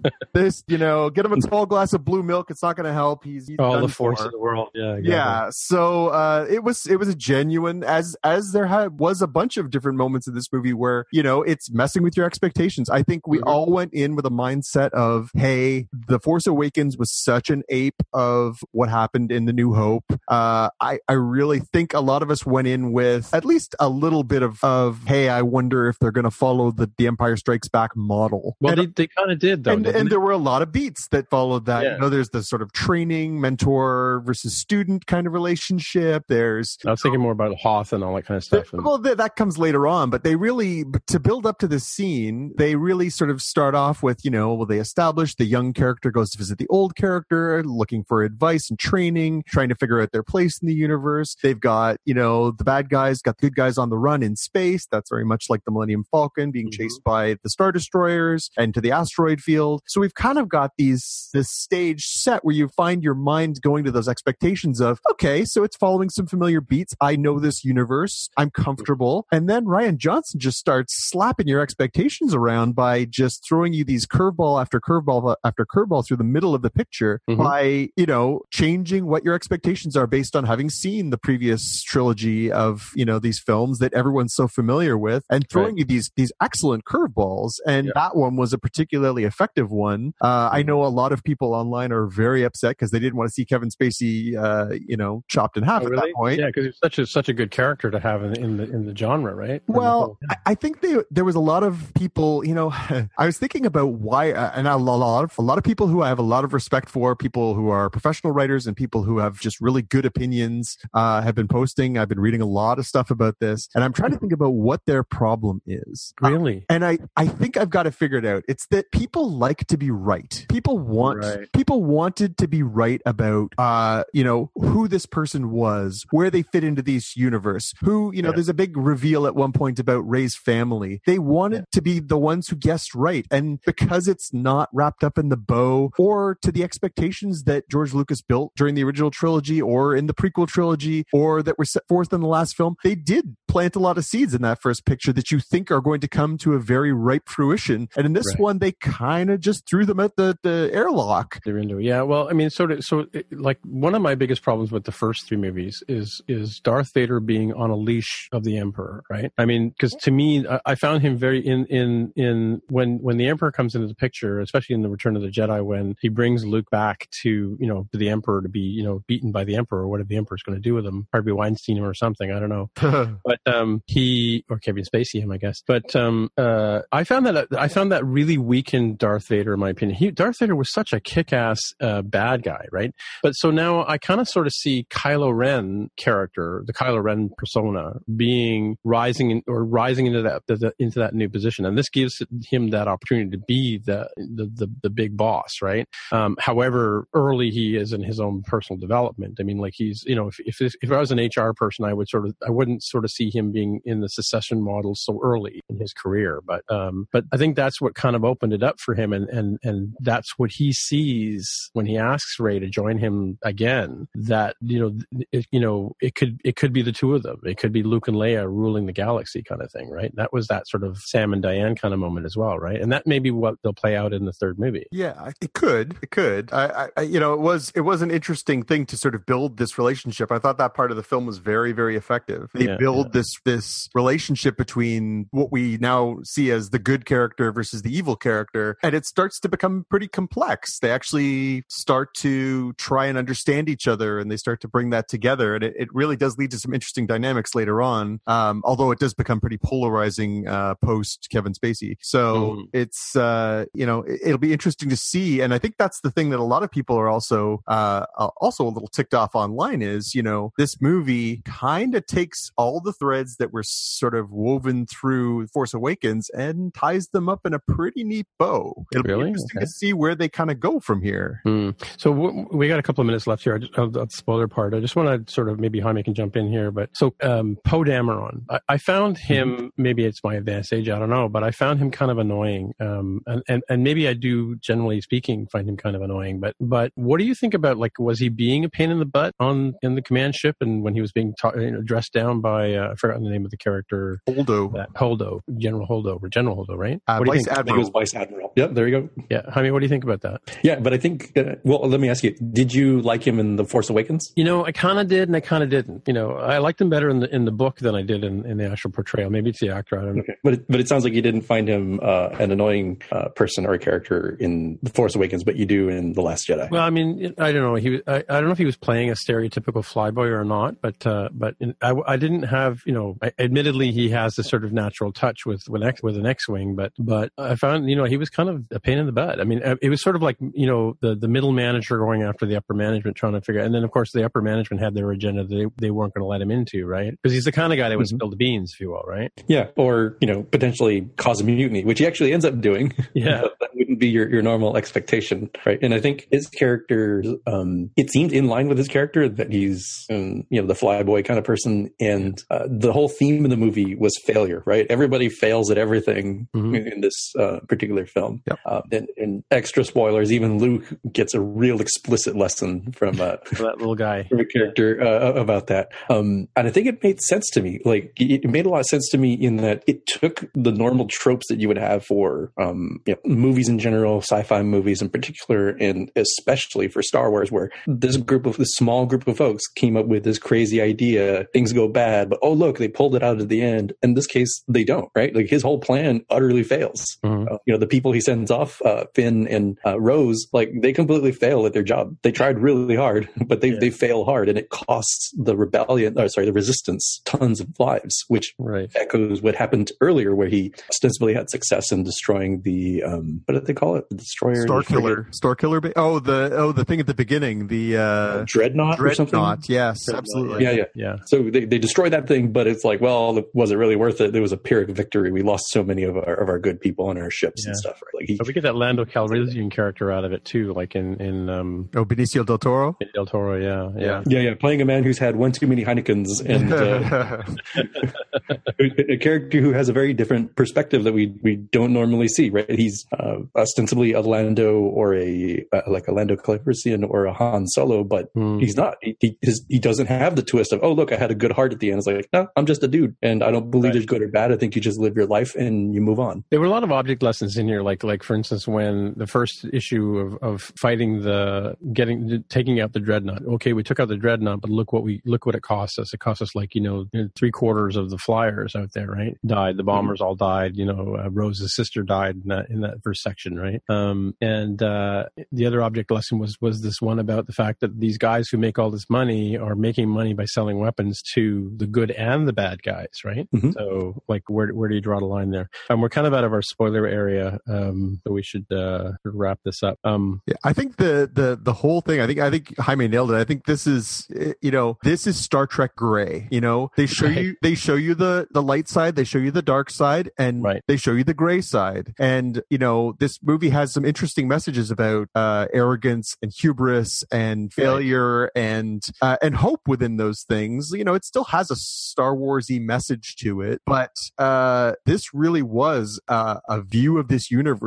Speaker 1: this you know, get him a tall glass of blue milk. It's not going to help. He's, he's
Speaker 2: all the force
Speaker 1: for.
Speaker 2: of the world. Yeah, exactly.
Speaker 1: Yeah, so uh, it was it was a genuine as as there had was a bunch of different moments in this movie where you know it's messing with your expectations. I think we
Speaker 2: Mhm.
Speaker 1: all went in with a mindset of hey, the Force Awakens was such an ape of what happened in the New Hope. Uh, I I really think a lot of us went in with at least a little bit of of hey, I wonder if they're going to follow the the Empire Strikes Back model.
Speaker 2: Well,
Speaker 1: And-
Speaker 2: they, they kind of did though.
Speaker 1: and, and there were a lot of beats that followed that.
Speaker 2: Yeah.
Speaker 1: You know, there's the sort of training, mentor versus student kind of relationship. There's
Speaker 2: I was thinking more about Hoth and all that kind of stuff. And,
Speaker 1: well, th- that comes later on, but they really, to build up to this scene, they really sort of start off with, you know, well, they establish the young character goes to visit the old character, looking for advice and training, trying to figure out their place in the universe. They've got, you know, the bad guys, got the good guys on the run in space. That's very much like the Millennium Falcon being
Speaker 2: Mhm.
Speaker 1: chased by the Star Destroyers and to the asteroid field. So we've kind of got these, this stage set where you find your mind going to those expectations of, okay, so it's following some familiar beats. I know this universe. I'm comfortable. And then Rian Johnson just starts slapping your expectations around by just throwing you these curveball after curveball after curveball through the middle of the picture
Speaker 2: Mhm.
Speaker 1: by, you know, changing what your expectations are based on having seen the previous trilogy of, you know, these films that everyone's so familiar with and throwing you these, these excellent curveballs. And
Speaker 2: Yeah.
Speaker 1: that one was a particularly effective one. Uh, I know a lot of people online are very upset because they didn't want to see Kevin Spacey, uh, you know, chopped in half
Speaker 2: Oh,
Speaker 1: at that point.
Speaker 2: Yeah, because he's such a such a good character to have in, in the in the genre, right?
Speaker 1: Well,
Speaker 2: whole-
Speaker 1: I- I think they, there was a lot of people. You know, I was thinking about why, uh, and a lot of a lot of people who I have a lot of respect for, people who are professional writers and people who have just really good opinions, uh, have been posting. I've been reading a lot of stuff about this, and I'm trying to think about what their problem is. Uh,
Speaker 2: really,
Speaker 1: and I, I think I've got to figure it out. It's that people like to be right. People want
Speaker 2: Right.
Speaker 1: people wanted to be right about uh, you know, who this person was, where they fit into this universe, who, you know,
Speaker 2: Yeah.
Speaker 1: there's a big reveal at one point about Rey's family. They wanted to be the ones who guessed right. And because it's not wrapped up in the bow or to the expectations that George Lucas built during the original trilogy or in the prequel trilogy or that were set forth in the last film, they did plant a lot of seeds in that first picture that you think are going to come to a very ripe fruition. And in this
Speaker 2: Right.
Speaker 1: one, they kind of just threw them at the, the airlock.
Speaker 2: they're into it. Yeah, well, I mean, sort of. So, it- like, one of my biggest problems with the first three movies is is Darth Vader being on a leash of the Emperor, right? I mean, because to me, I, I found him very in in in when when the Emperor comes into the picture, especially in the Return of the Jedi, when he brings Luke back to you know to the Emperor to be you know beaten by the Emperor, or whatever the Emperor's going to do with him, Harvey Weinstein him or something. I don't know. but um he or Kevin Spacey him I guess. But um uh I found that I found that really weakened Darth Vader in my opinion. He Darth Vader was such a kick-ass uh, bad guy right? But so now I kind of sort of see Kylo Ren character the Kylo Ren persona being rising in, or rising into that into that new position. And this gives him that opportunity to be the the the, the big boss right? Um however early he is in his own personal development. I mean like he's you know if if, if I was an HR person I would sort of I wouldn't sort of see see him being in the secession model so early in his career. But um, but I think that's what kind of opened it up for him, and and and that's what he sees when he asks Rey to join him again. That you know it, you know it could it could be the two of them. It could be Luke and Leia ruling the galaxy kind of thing, right? That was that sort of Sam and Diane kind of moment as well, right? And that may be what they'll play out in the third movie.
Speaker 1: Yeah, it could. It could. I, I, you know, it was it was an interesting thing to sort of build this relationship. I thought that part of the film was very, very effective. They
Speaker 2: Yeah,
Speaker 1: build
Speaker 2: yeah.
Speaker 1: This this relationship between what we now see as the good character versus the evil character, and it starts to become pretty complex. They actually start to try and understand each other, and they start to bring that together, and it, it really does lead to some interesting dynamics later on. Um, although it does become pretty polarizing uh, post Kevin Spacey. So
Speaker 2: Mhm.
Speaker 1: it's uh, you know it, it'll be interesting to see, and I think that's the thing that a lot of people are also uh, uh, also a little ticked off online is you know this movie kind of takes all the threads that were sort of woven through Force Awakens and ties them up in a pretty neat bow. It'll be interesting
Speaker 2: Okay.
Speaker 1: to see where they kind of go from here.
Speaker 2: Hmm. So w- we got a couple of minutes left here. I just, of the spoiler part. I just want to sort of maybe Jaime can jump in here. But so um, Poe Dameron, I, I found him. Maybe it's my advanced age. I don't know, but I found him kind of annoying. Um, and, and and maybe I do, generally speaking, find him kind of annoying. But but what do you think about like was he being a pain in the butt on in the command ship and when he was being ta- you know, dressed down by uh, forgot the name of the character
Speaker 1: Holdo,
Speaker 2: that Holdo General Holdo or General Holdo right?
Speaker 1: uh,
Speaker 2: what do you
Speaker 1: Vice
Speaker 2: think?
Speaker 3: I think it was
Speaker 1: Admiral.
Speaker 3: Vice Admiral. Yep, there you go.
Speaker 2: Yeah, Jaime, what do you think about that?
Speaker 3: Yeah, but I think. Uh, well, let me ask you: Did you like him in the Force Awakens?
Speaker 2: You know, I kind of did and I kind of didn't. You know, I liked him better in the in the book than I did in, in the actual portrayal. Maybe it's the actor. I don't know.
Speaker 3: Okay, but it, but it sounds like you didn't find him uh, an annoying uh, person or a character in the Force Awakens, but you do in the Last Jedi.
Speaker 2: Well, I mean, I don't know. He, was- I, I don't know if he was playing a stereotypical flyboy or not, but uh, but in, I, I didn't have, you know, I, admittedly he has a sort of natural touch with with, X, with an X-wing, but but I found, you know, he was kind of a pain in the butt. I mean, uh, it was sort of like, you know, the the middle manager going after the upper management, trying to figure, out. and then of course the upper management had their agenda that they, they weren't going to let him into, right? Because he's the kind of guy that would
Speaker 3: Mhm.
Speaker 2: spill the beans, if you will, right?
Speaker 3: yeah, or you know, potentially cause a mutiny, which he actually ends up doing.
Speaker 2: Yeah.
Speaker 3: That wouldn't be your, your normal expectation, right? And I think his character, um, it seemed in line with his character that he's, um, you know, the flyboy kind of person. And uh, the whole theme of the movie was failure, right? Everybody fails at everything
Speaker 2: Mhm.
Speaker 3: in, in this uh, particular film.
Speaker 1: Yep.
Speaker 3: Uh, and, and extra spoilers, even Luke gets a real explicit lesson from uh,
Speaker 2: that little guy.
Speaker 3: from a character uh, about that. Um, and I think it made sense to me. Like it, made a lot of sense to me in that it took the normal tropes that you would have for um, you know, movies in general, sci-fi movies in particular, and especially for Star Wars, where this group of this small group of folks came up with this crazy idea. Things go bad, but oh look, they pulled it out at the end. In this case, they don't. Right? Like his whole plan utterly fails.
Speaker 2: Mhm.
Speaker 3: Uh, you know, the people he sends off, uh, Finn and uh, Rose, like they completely fail at their job. They tried really hard, but they,
Speaker 2: Yeah.
Speaker 3: they fail hard, and it costs the rebellion, or sorry, the resistance tons of lives, which
Speaker 2: Right.
Speaker 3: echoes what happened earlier, where he ostensibly had success in destroying the um, what did they call it, the destroyer,
Speaker 1: Star? Killer, Star Killer. Ba- oh, the oh the thing at the beginning, the uh,
Speaker 3: dreadnought, or something.
Speaker 1: dreadnought. Yes,
Speaker 2: Dreadnought,
Speaker 1: absolutely.
Speaker 3: Yeah, yeah.
Speaker 2: Yeah.
Speaker 3: So they, they destroyed that thing, but it's like, well, was it really worth it? There was a pyrrhic victory. We lost so many of our of our good people on our ships and stuff. Right? Like he,
Speaker 2: But we get that Lando Calrissian character out of it too, like in in um,
Speaker 1: Oh, Benicio del Toro.
Speaker 2: Del Toro. Yeah, yeah.
Speaker 3: yeah, yeah, playing a man who's had one too many Heinekens and uh, a character who has a very different perspective that we we don't normally see. Right? He's uh, ostensibly a Lando or a uh, like a Lando Calrissian or a Han Solo, but
Speaker 2: Hmm.
Speaker 3: he's not. He he, his, he doesn't have the twist of oh look, I had a good heart at the end. It's like no, I'm just a dude, and I don't believe
Speaker 2: Right.
Speaker 3: there's good or bad. I think you just live your life and you move on.
Speaker 2: There were a lot of object lessons in here, like like for instance, when the first issue of, of fighting the getting taking out the dreadnought. Okay, we took out the dreadnought, but look what we look what it cost us. It cost us like you know three quarters of the flyers out there, right? Died. The bombers all died. You know, uh, Rose's sister died in that in that first section, right? Um, and uh, the other object lesson was was this one about the fact that these guys who make all this money are making money by selling weapons to the good and the bad guys, right?
Speaker 3: Mhm.
Speaker 2: So, like, where where do you draw the line there? Um, we're kind of out of our spoiler area, um, so we should uh, wrap this up. Um,
Speaker 1: Yeah, I think the the the whole thing. I think I think Jaime nailed it. I think this is eh, you know this is Star Trek gray. You know they show
Speaker 2: Right.
Speaker 1: you they show you the the light side, they show you the dark side, and
Speaker 2: Right.
Speaker 1: they show you the gray side. And you know this movie has some interesting messages about uh, arrogance and hubris and failure right. and uh, and hope within those things. You know, it still has a Star Warsy message to it, but uh, this really was uh, a view of this universe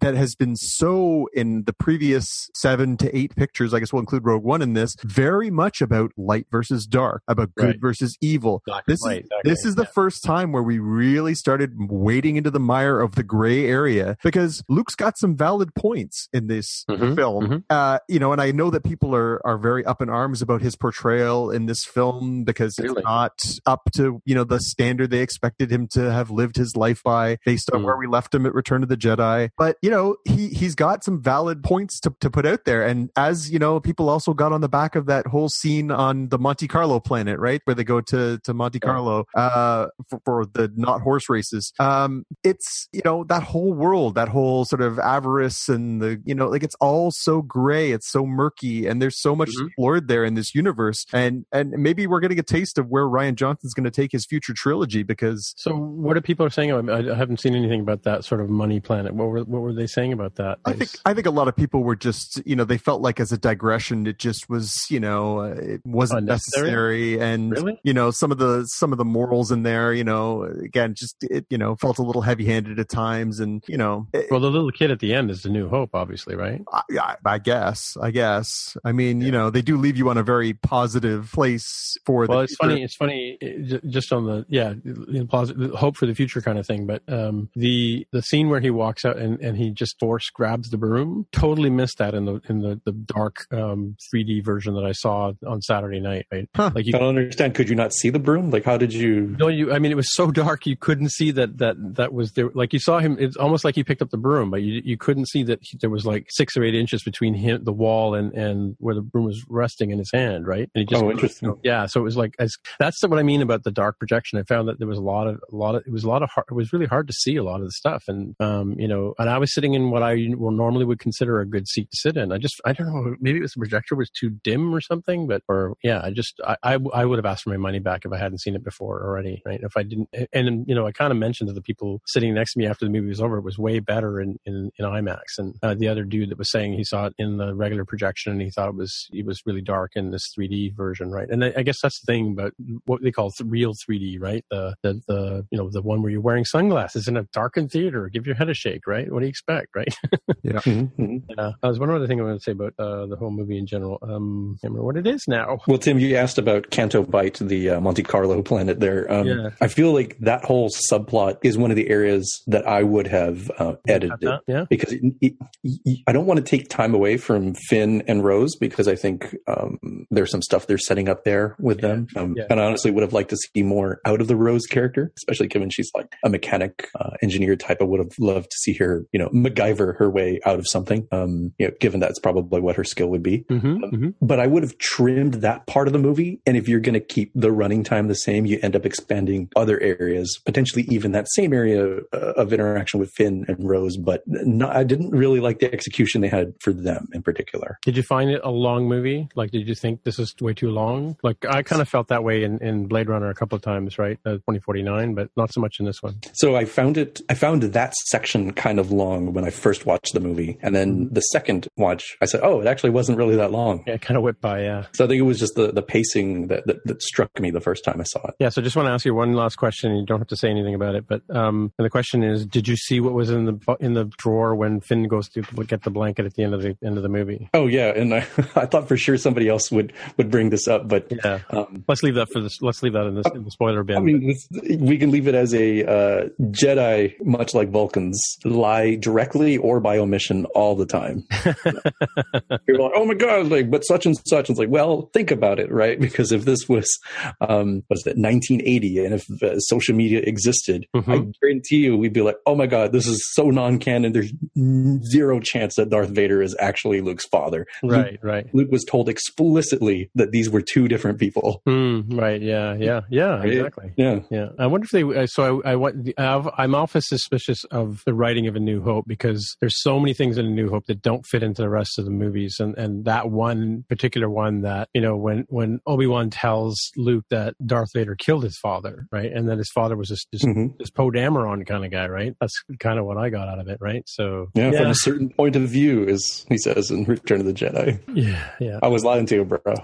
Speaker 1: that has been so in the previous seven to eight pictures. I guess we'll include Rogue One in this. Very much about light versus dark, about good right. versus evil. Black this is this is the yeah. first time where we really started wading into the mire of the gray area because Luke's got some valid points in this mm-hmm. film. Mm-hmm. Uh, you know, and I know that people are are very up in arms about his portrayal in this film because really? it's not up to you know the standard they expected him to have lived his life by based on mm. where we left him at Return of the Jedi. But you know, he he's got some valid points to to put out there, and as you know, people also got on the back of that whole scene on the Monte Carlo planet, right, where they go to to Monte Carlo uh, for, for the not horse races. Um, it's you know that whole world, that whole sort of avarice and the you know like it's all so gray, it's so murky, and there's so much mm-hmm. explored there in this universe, and and maybe we're getting a taste of where Rian Johnson's going to take his future trilogy because.
Speaker 2: So what are people are saying? I haven't seen anything about that sort of money planet. What were what were they saying about that?
Speaker 1: I think I think a lot of people were just you know they felt like as a digression it just was you know uh, it wasn't necessary. And really? you know some of the some of the morals in there you know again just it you know felt a little heavy handed at times. And you know
Speaker 2: it, well the little kid at the end is the new hope obviously right?
Speaker 1: I, I, I guess I guess. I mean yeah. you know they do leave you on a very positive place for
Speaker 2: well it's funny it's funny just on the yeah positive hope for the future kind of thing. But um the the scene where he walks out and and he just force grabs the broom. Totally missed that in the in the the dark um 3D version that I saw on Saturday night right?
Speaker 3: Huh. like you, I don't understand. Could you not see the broom? Like how did you
Speaker 2: no you I mean it was so dark you couldn't see that that that was there. Like you saw him it's almost like he picked up the broom but you you couldn't see that he, there was like 6 or 8 inches between him the wall and and where the broom was resting in his hand right?
Speaker 3: And he just oh interesting.
Speaker 2: Yeah so it was like as that's what I mean about the dark projection. I found that there was a lot of a lot of it was a lot of hard, it was really hard to see a lot of the stuff. And um you know and I was sitting in what I normally would consider a good seat to sit in. I just I don't know maybe it was the projector was too dim or something but or yeah I just I I, I would have asked for my money back if I hadn't seen it before already right? If I didn't and you know I kind of mentioned to the people sitting next to me after the movie was over it was way better in in, in IMAX. And uh, the other dude that was saying he saw it in the regular projection and he thought it was it was really dark in this 3D version right? And I, I guess that's the thing about what they call real 3D right? The, the the you know the one where you're wearing sunglasses in a darkened theater give your head a shake right what do you expect right
Speaker 1: yeah mm-hmm.
Speaker 2: uh, I was one other thing I wanted to say about uh, the whole movie in general um I remember what it is now
Speaker 3: well Tim you asked about Canto Bight the uh, Monte Carlo planet there um, yeah. I feel like that whole subplot is one of the areas that I would have uh, edited
Speaker 2: yeah.
Speaker 3: because it, it, it, I don't want to take time away from Finn and Rose because I think um, there's some stuff they're setting up there with yeah. them. Um, yeah. And I honestly would have liked to see more out of the Rose character, especially given she's like a mechanic uh, engineer type. I would have loved to see her, you know, MacGyver her way out of something. Um, you know, given that's probably what her skill would be.
Speaker 2: Mm-hmm, um, mm-hmm.
Speaker 3: But I would have trimmed that part of the movie. And if you're going to keep the running time the same, you end up expanding other areas, potentially even that same area uh, of interaction with Finn and Rose. But not, I didn't really like the execution they had for them in particular.
Speaker 2: Did you find it a long movie? Like, did you think this is way too long? Like, I kind of felt that way in, in Blade Runner a couple of times, right? Uh, 2049, but not so much in this one.
Speaker 3: So I found it, I found that section kind of long when I first watched the movie. And then mm-hmm. the second watch, I said, oh, it actually wasn't really that long.
Speaker 2: Yeah, it kind of whipped by, yeah.
Speaker 3: So I think it was just the, the pacing that, that, that struck me the first time I saw it.
Speaker 2: Yeah, so just want to ask you one last question. You don't have to say anything about it, but um, the question is, did you see what was in the in the drawer when Finn goes to get the blanket at the end of the end of the movie?
Speaker 3: Oh yeah, and I, I thought for sure somebody else would would bring this up, but
Speaker 2: yeah, um, let's leave that for this. Let's leave that in, this, in the spoiler bin. I
Speaker 3: mean, this, we can leave it as a uh, Jedi, much like Vulcans, lie directly or by omission all the time. You're like, oh my god, like, but such and such. And it's like, well, think about it, right? Because if this was, um, was that 1980, and if uh, social media existed, mm-hmm. I guarantee you, we'd be like, oh my god, this is so non-canon. There's zero chance that Darth Vader is actually Luke's father.
Speaker 2: Right,
Speaker 3: Luke,
Speaker 2: right.
Speaker 3: Luke was told explicitly that these were two different people.
Speaker 2: Mm, right. Yeah. Yeah. Yeah. Exactly.
Speaker 3: Yeah.
Speaker 2: Yeah. I wonder if they. So I, I, I'm awfully suspicious of the writing of A New Hope because there's so many things in A New Hope that don't fit into the rest of the movies, and and that one particular one that you know when when Obi Wan tells Luke that Darth Vader killed his father, right, and that his father was this this, mm-hmm. this Poe Dameron kind of guy, right? That's kind of what I got out of it it, right? So
Speaker 3: Yeah, from a certain point of view, as he says in Return of the Jedi.
Speaker 2: yeah, yeah,
Speaker 3: I was lying to you, bro.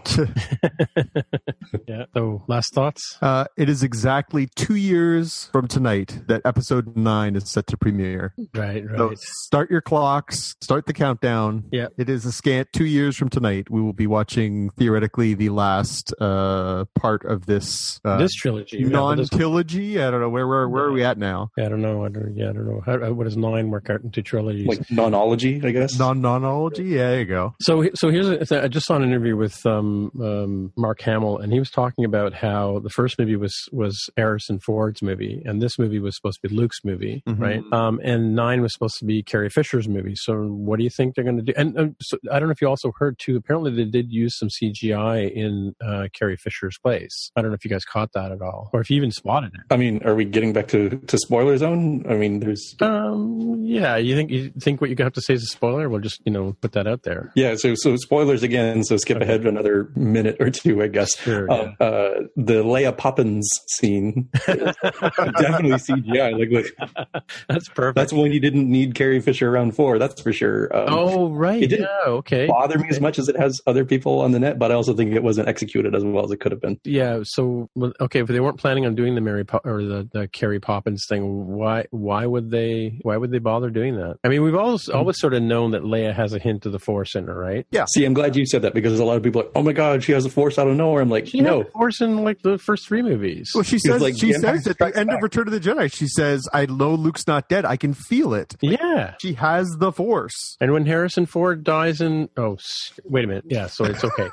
Speaker 2: yeah. So last thoughts.
Speaker 1: Uh, it is exactly two years from tonight that episode nine is set to premiere.
Speaker 2: Right, right.
Speaker 1: So start your clocks, start the countdown.
Speaker 2: Yeah.
Speaker 1: It is a scant two years from tonight. We will be watching theoretically the last uh, part of this uh,
Speaker 2: this trilogy,
Speaker 1: Non trilogy. I don't know where where where are we at now?
Speaker 2: yeah, I don't know. I don't, yeah, I don't know. How, what does nine work out into trilogies?
Speaker 3: Like nonology, I guess.
Speaker 1: Non nonology. Yeah, there you go.
Speaker 2: So, so here's a, I just saw an interview with um, um, Mark Hamill, and he was talking about how the first movie was was Harrison Ford's movie, and this movie was supposed to be Luke's movie,
Speaker 1: Mhm.
Speaker 2: right? Um, and nine was supposed to be Carrie Fisher's movie. So, what do you think they're going to do? And um, so, I don't know if you also heard too. Apparently, they did use some CGI in uh, Carrie Fisher's place. I don't know if you guys caught that at all, or if you even spotted it.
Speaker 3: I mean, are we getting back to, to spoiler zone? I mean, there's
Speaker 2: Um, yeah, you think you think what you have to say is a spoiler? We'll just you know put that out there.
Speaker 3: yeah. So so spoilers again. So skip ahead another minute or two, I guess.
Speaker 2: Sure.
Speaker 3: Um, uh, the Leia Poppins scene, definitely CGI. Like, like
Speaker 2: That's perfect.
Speaker 3: that's when you didn't need Carrie Fisher around for. That's for sure. Um,
Speaker 2: oh right,
Speaker 3: it didn't
Speaker 2: yeah, okay.
Speaker 3: bother me as much as it has other people on the net, but I also think it wasn't executed as well as it could have been.
Speaker 2: Yeah. So okay, if they weren't planning on doing the Mary Po- or the, the Carrie Poppins thing, why why would they why would they bother doing that? I mean, we've always always sort of known that Leia has a hint of the Force in her, right? Yeah.
Speaker 3: See, I'm glad you said that because a lot of people are like, oh my god, she has a force out of nowhere. I'm like,
Speaker 2: She had
Speaker 3: no,
Speaker 2: the Force in like the first three movies.
Speaker 1: Well, she says
Speaker 3: like
Speaker 1: she says at the
Speaker 3: Strikes
Speaker 1: end of Return of the Jedi. She says, "I know Luke's not dead. I can feel it."
Speaker 2: yeah.
Speaker 1: She has the Force.
Speaker 2: And when Harrison Ford dies in oh s- wait a minute yeah so it's okay.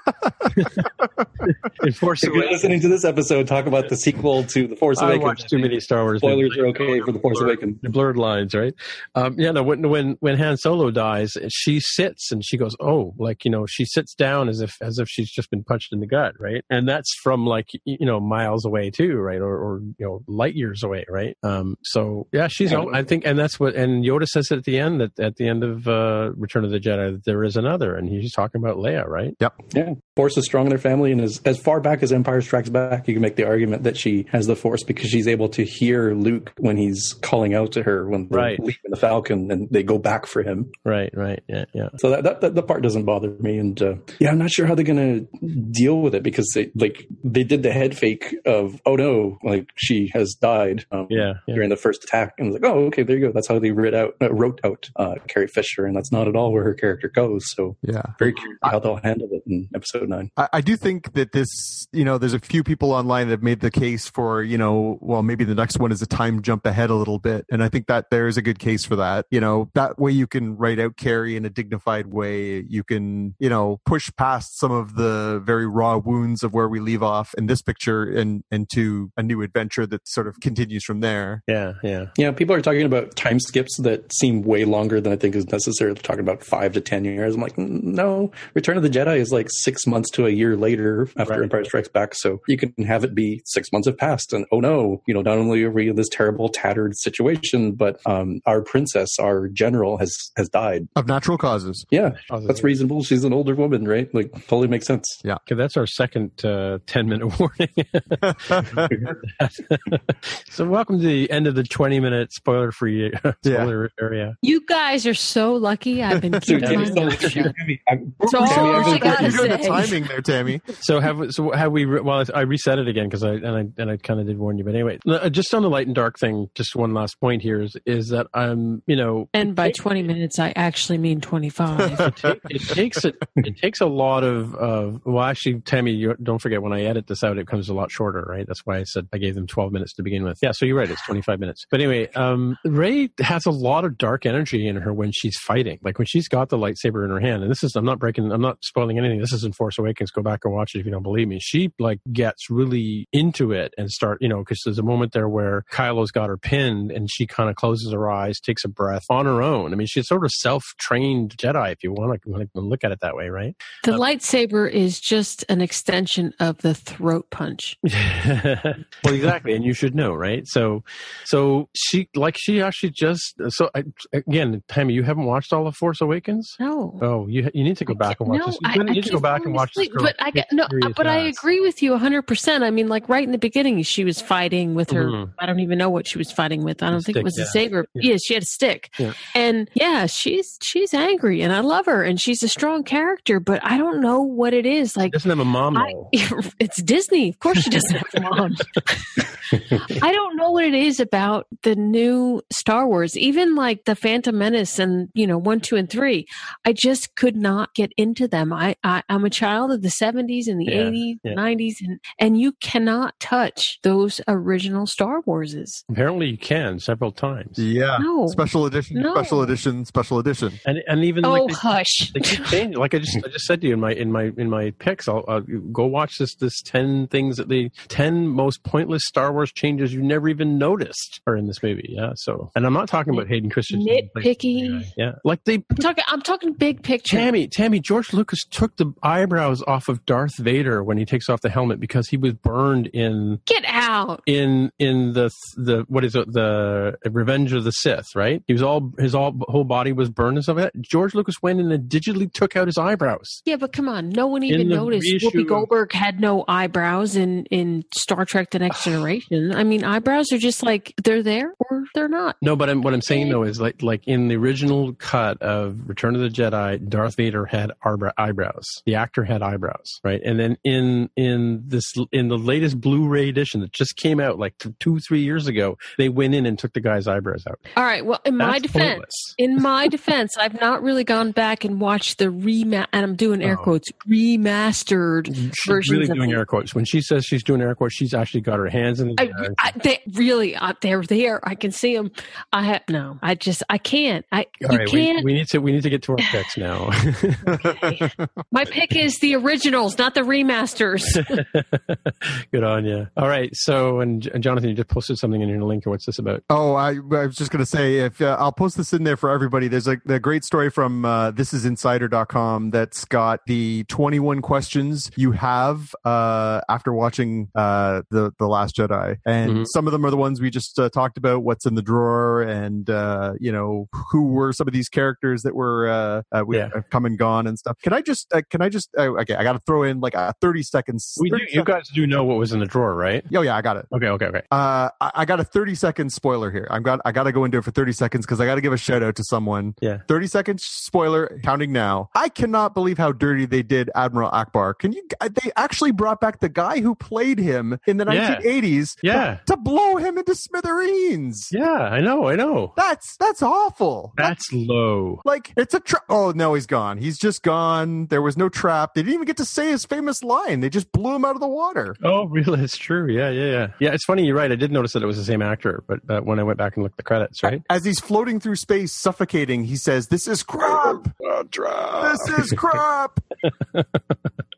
Speaker 2: in Force
Speaker 3: if you're
Speaker 2: Awakens,
Speaker 3: listening to this episode, talk about the sequel to The Force
Speaker 2: I
Speaker 3: Awakens.
Speaker 2: watched too many Star Wars.
Speaker 3: Spoilers
Speaker 2: movies.
Speaker 3: are okay for The Force
Speaker 2: Blurred-
Speaker 3: Awakens.
Speaker 2: The blurred lines, right? Um, yeah, no. When when when Han Solo dies, she sits and she goes, "Oh," like you know, she sits down as if as if she's just been punched in the gut, right? And that's from like you know miles away too, right? Or, or you know light years away, right? Um, so yeah, she's.
Speaker 3: Yeah.
Speaker 2: I think, and that's what. And Yoda says at the end that at the end of uh, Return of the Jedi, that there is another, and he's talking about Leia, right? Yep.
Speaker 3: Yeah, Force is strong in their family, and as as far back as Empire Strikes Back, you can make the argument that she has the Force because she's able to hear Luke when he's calling out to her when they're
Speaker 2: Right.
Speaker 3: leaving the Falcon, and they go back for him.
Speaker 2: Right, right, yeah, yeah.
Speaker 3: So that that, that the part doesn't bother me, and uh, yeah, I'm not sure how they're gonna deal with it because they like they did the head fake of oh no, like she has died. Um,
Speaker 2: Yeah, yeah.
Speaker 3: During the first attack, and I was like, oh, okay, there you go. That's how they wrote out, uh, wrote out uh, Carrie Fisher, and that's not at all where her character goes. So
Speaker 1: Yeah.
Speaker 3: very curious how they'll handle it in episode nine.
Speaker 1: I, I do think that this, you know, there's a few people online that have made the case for, you know, well, maybe the next one is a time jump ahead a little bit. And I think that there's a good case for that. You know, that way you can write out Carrie in a dignified way. You can, you know, push past some of the very raw wounds of where we leave off in this picture and into a new adventure that sort of continues from there.
Speaker 2: Yeah, yeah.
Speaker 3: Yeah, people are talking about time skips that seem way longer than I think is necessary. They're talking about five to ten years. I'm like, "Mm, no. Return of the Jedi is like six months to a year later after
Speaker 2: Right.
Speaker 3: Empire Strikes Back, so you can have it be six months have passed, and oh no, you know, not only are we in this terrible, tattered situation, but um, our princess, our general, has has died.
Speaker 1: Of natural causes.
Speaker 3: Yeah, that's reasonable. She's an older woman, right? Like, totally makes sense.
Speaker 2: Yeah, okay, that's our second uh, 10 minute warning. so, welcome to the end of the 20 minute spoiler free spoiler area.
Speaker 4: You guys are so lucky. I've been
Speaker 3: So,
Speaker 4: keeping my
Speaker 3: so,
Speaker 4: mouth shut.
Speaker 3: Tammy,
Speaker 4: all
Speaker 3: I'm
Speaker 4: I
Speaker 3: gonna-
Speaker 4: gotta
Speaker 1: You're doing the
Speaker 4: say.
Speaker 1: Timing there, Tammy.
Speaker 2: So have so have we? re- Well, I reset it again because I and I and I kind of did warn you. But anyway, uh, just on the light and dark thing, just one last point here is is that I'm you know
Speaker 4: And by 20 minutes, I actually mean 25.
Speaker 2: it, ta- it takes a, it takes a lot of of well actually Tammy you, don't forget when I edit this out it comes a lot shorter right that's why I said I gave them 12 minutes to begin with yeah so you're right it's 25 minutes but anyway um Rey has a lot of dark energy in her when she's fighting like when she's got the lightsaber in her hand and this is I'm not breaking I'm not spoiling anything this is in Force Awakens go back and watch it if you don't believe me she like gets really into it and start you know because there's a moment there where Kylo's got her pinned and she kind of closes her eyes takes a breath on her own I mean she's sort of self-trained Jedi if you want to, look at it that way right
Speaker 4: The um, lightsaber is just an extension of the throat punch.
Speaker 2: well, exactly, and you should know, right? So, so she like she actually just so I, again, Tammy, you haven't watched all of Force Awakens.
Speaker 4: No.
Speaker 2: Oh, you you need to go back and watch
Speaker 4: No,
Speaker 2: this. You
Speaker 4: I-
Speaker 2: need to go back and
Speaker 4: falling
Speaker 2: watch this girl
Speaker 4: but I get no,
Speaker 2: serious
Speaker 4: but I
Speaker 2: ass.
Speaker 4: agree with you 100%. I mean, like right in the beginning, she was fighting with her.
Speaker 2: Mhm.
Speaker 4: I don't even know what she was fighting with. I don't think
Speaker 2: stick,
Speaker 4: it was
Speaker 2: yeah.
Speaker 4: a saber.
Speaker 2: Yeah.
Speaker 4: Yeah. she had a stick.
Speaker 2: Yeah.
Speaker 4: And yeah, she's she's angry and I love her and she's a strong character, but I don't know what it is. Like
Speaker 2: doesn't have a mom
Speaker 4: I, it's Disney. Of course she doesn't have a mom. I don't know what it is about the new Star Wars, even like the Phantom Menace and you know one, two, and three. I just could not get into them. I, I I'm a child of the '70s and the
Speaker 2: Yeah,
Speaker 4: '80s,
Speaker 2: yeah.
Speaker 4: '90s, and and you cannot touch those original Star Warses.
Speaker 2: Apparently, you can several times,
Speaker 1: Yeah.
Speaker 4: No.
Speaker 1: Special edition,
Speaker 4: No.
Speaker 1: special edition, special edition.
Speaker 2: and and even
Speaker 4: Oh,
Speaker 2: like they,
Speaker 4: hush!
Speaker 2: they keep changing. Like I just I just said to you in my in my in my picks, I'll, I'll go watch this this ten things that the ten most pointless Star Wars changes you never even noticed are in this movie. Yeah. So, and I'm not talking about Hayden Christensen.
Speaker 4: Nitpicky.
Speaker 2: Yeah. Like they
Speaker 4: I'm talking. I'm talking big picture.
Speaker 2: Tammy, Tammy, George Lucas took the eyebrows off of Darth Vader when he takes off the helmet because he was burned in
Speaker 4: Get out!
Speaker 2: in in the the what is it the Revenge of the Sith, right? He was all his all whole body was burned and stuff like that. George Lucas went in and digitally took out his eyebrows.
Speaker 4: Yeah, but come on, no one even noticed.
Speaker 2: reissue
Speaker 4: Whoopi Goldberg had no eyebrows in in Star Trek: The Next Generation. I mean, eyebrows are just like they're there or they're not.
Speaker 2: No, but I'm, what I'm saying though is like like in the original cut of Return of the Jedi, Darth Vader had eyebrows. The actor had eyebrows, right? And then in in this in the latest Blu-ray edition that just came out like t- two three years ago, they went in and took the guy's eyebrows out.
Speaker 4: All right. Well, in my
Speaker 2: That's
Speaker 4: defense,
Speaker 2: pointless.
Speaker 4: in my defense, I've not really gone back and watched the rema and I'm doing air
Speaker 2: Oh.
Speaker 4: quotes remastered
Speaker 2: She's
Speaker 4: versions
Speaker 2: really doing
Speaker 4: the-
Speaker 2: air quotes. When she says she's doing air quotes, she's actually got her hands in the
Speaker 4: I. I, they really, uh, they're there. I can see them. I have no. I just, I can't. I
Speaker 2: All
Speaker 4: you
Speaker 2: right, we,
Speaker 4: can't.
Speaker 2: we need to we need to get to our picks now.
Speaker 4: my pick is the originals, not the remasters.
Speaker 2: Good on you. All right, so and, and Jonathan, you just posted something in your link. What's this about?
Speaker 1: Oh, I, I was just going to say, if uh, I'll post this in there for everybody. There's a, a great story from uh, thisisinsider.com that's got the 21 questions you have uh, after watching uh, the the Last Jedi, and
Speaker 2: Mhm.
Speaker 1: some of them are the ones we just uh, talked about. What's in the drawer, and uh, you know who were some of these characters that were uh, uh, we
Speaker 2: Yeah.
Speaker 1: have come and gone and stuff. Can I just uh, can I just okay? I got to throw in like a 30 seconds.
Speaker 2: We do, you guys do know what was in the drawer, right?
Speaker 1: Oh yeah, I got it.
Speaker 2: Okay, okay, okay.
Speaker 1: Uh, I, I got a 30 second spoiler here. I've got I got to go into it for 30 seconds because I got to give a shout out to someone.
Speaker 2: Yeah.
Speaker 1: 30 seconds spoiler counting now. I cannot believe how dirty they did Admiral Ackbar. Can you? They actually brought back the guy who played him in the
Speaker 2: Yeah.
Speaker 1: 1980s.
Speaker 2: Yeah.
Speaker 1: To, to blow him into smithereens.
Speaker 2: Yeah, I know, I know.
Speaker 1: That's that's awful.
Speaker 2: That's low.
Speaker 1: like it's a trap. Oh no, he's gone. He's just gone. There was no trap. They didn't even get to say his famous line. They just blew him out of the water.
Speaker 2: Oh, really? It's true. Yeah, yeah, yeah. Yeah, it's funny. You're right. I did notice that it was the same actor, but uh, when I went back and looked at the credits, right?
Speaker 1: As he's floating through space, suffocating, he says, "This is crap. This is crap."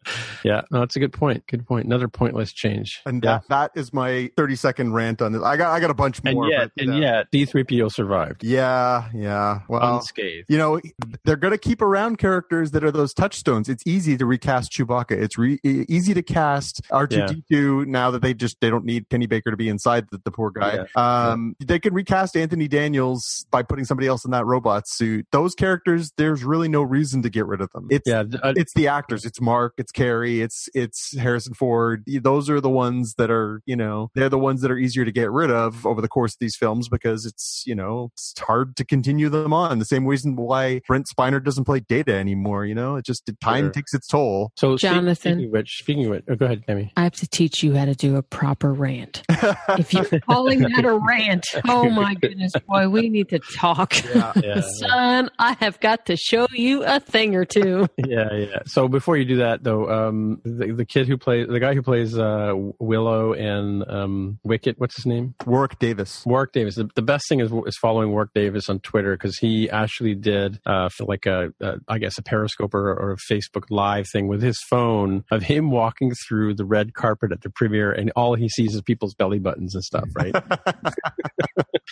Speaker 2: Yeah, no, that's a good point. Good point. Another pointless change.
Speaker 1: And
Speaker 2: yeah.
Speaker 1: that, that is my 30 second rant on this. I got I got a bunch more.
Speaker 2: and yet,
Speaker 1: but,
Speaker 2: and
Speaker 1: uh,
Speaker 2: yet, C-3PO survived
Speaker 1: Yeah, yeah. Well,
Speaker 2: unscathed.
Speaker 1: you know, they're going to keep around characters that are those touchstones. It's easy to recast Chewbacca. It's re- easy to cast R2D2 now that they just they don't need Kenny Baker to be inside the, the poor guy. Um, They can recast Anthony Daniels by putting somebody else in that robot suit. Those characters, there's really no reason to get rid of them. It's
Speaker 2: Yeah, uh,
Speaker 1: it's the actors. It's Mark. It's Carrie. It's it's Harrison Ford. Those are the ones that are you know they're the ones that are easier to get rid of over the course of these films because it's you know it's hard to continue them on. The same reason why Brent Spiner doesn't play Data anymore. You know, it just time
Speaker 2: Sure.
Speaker 1: takes its toll.
Speaker 2: so
Speaker 4: Jonathan.
Speaker 2: Speaking of which, speaking of which, oh, go ahead, Tammy.
Speaker 4: I have to teach you how to do a proper rant. If you're calling that a rant, oh my goodness, boy, we need to talk.
Speaker 1: yeah.
Speaker 2: Yeah,
Speaker 4: Son, I have got to show you a thing or two.
Speaker 2: yeah, yeah. So before you do that, though, um, the, the kid who plays the guy who plays uh, Willow and um, Wicket, what's his name?
Speaker 1: Warwick Davis.
Speaker 2: Warwick Davis. The, the best thing is is following Warwick Davis on Twitter because he actually did uh, for like a, a I guess a Periscope or, or a Facebook Live thing with his phone of him walking through the red carpet at the premiere, and all he sees is people's belly buttons and stuff, right?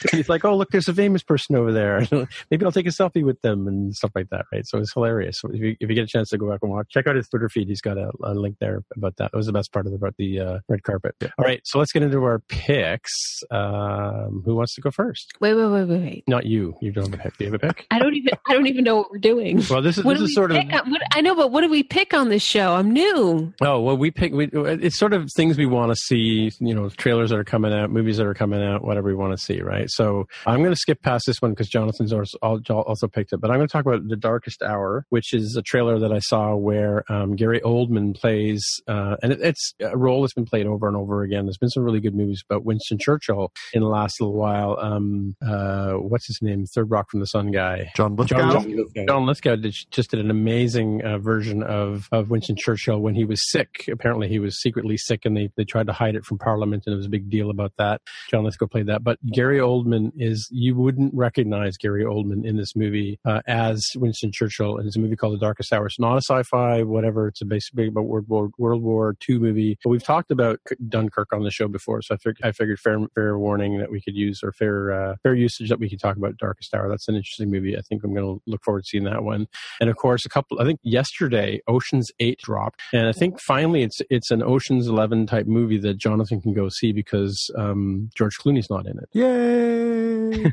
Speaker 2: he's like, "Oh, look, there's a famous person over there. Maybe I'll take a selfie with them and stuff like that." Right? So it's hilarious. So if you, if you get a chance to go back and watch, check out his Twitter feed. He's got a, a link there about that. It was the best part of the about the uh, red carpet. All right, so let's get into our picks. Um, who wants to go first?
Speaker 4: Wait, wait, wait, wait, wait.
Speaker 2: Not you. You don't have a pick. Do you have a pick?
Speaker 4: I don't even. I don't even know what we're doing.
Speaker 2: Well, this is
Speaker 4: What
Speaker 2: this is sort of.
Speaker 4: pick on- what- I know, but what do we pick on this show? I'm new.
Speaker 2: Oh well, we pick. We, it's sort of things we want to see. You know, trailers that are coming out, movies that are coming out, whatever we want to see, right? So I'm going to skip past this one because Jonathan's also also picked it. But I'm going to talk about the Darkest Hour, which is a trailer that I saw where um, Gary Oldman plays, uh, and it, it's a role that's been played over and over again. There's been some really good movies about Winston Churchill in the last little while. Um, uh, what's his name? Third Rock from the Sun guy.
Speaker 1: John Lithgow.
Speaker 2: John- John Lithgow did, just did an amazing uh, version of, of Winston Churchill when he was sick. Apparently, he was secretly sick, and they, they tried to hide it from Parliament, and it was a big deal about that. John Lithgow played that, but Gary Oldman is you wouldn't recognize Gary Oldman in this movie uh, as Winston Churchill, and it's a movie called The Darkest Hour. It's not a sci-fi, whatever. It's a basically about World War World War II movie. But we've talked about Dunkirk on the show before, so I, fig- I figured fair fair warning that we could use or fair uh, fair usage that we could talk about Darkest Hour. That's an interesting movie. I think I'm going to look forward to seeing that one. And of course, a couple. I think yesterday Ocean's Eight dropped, and I think finally it's it's an Ocean's Eleven type movie that Jonathan can go see because um, George Clooney's not in it.
Speaker 1: Yay!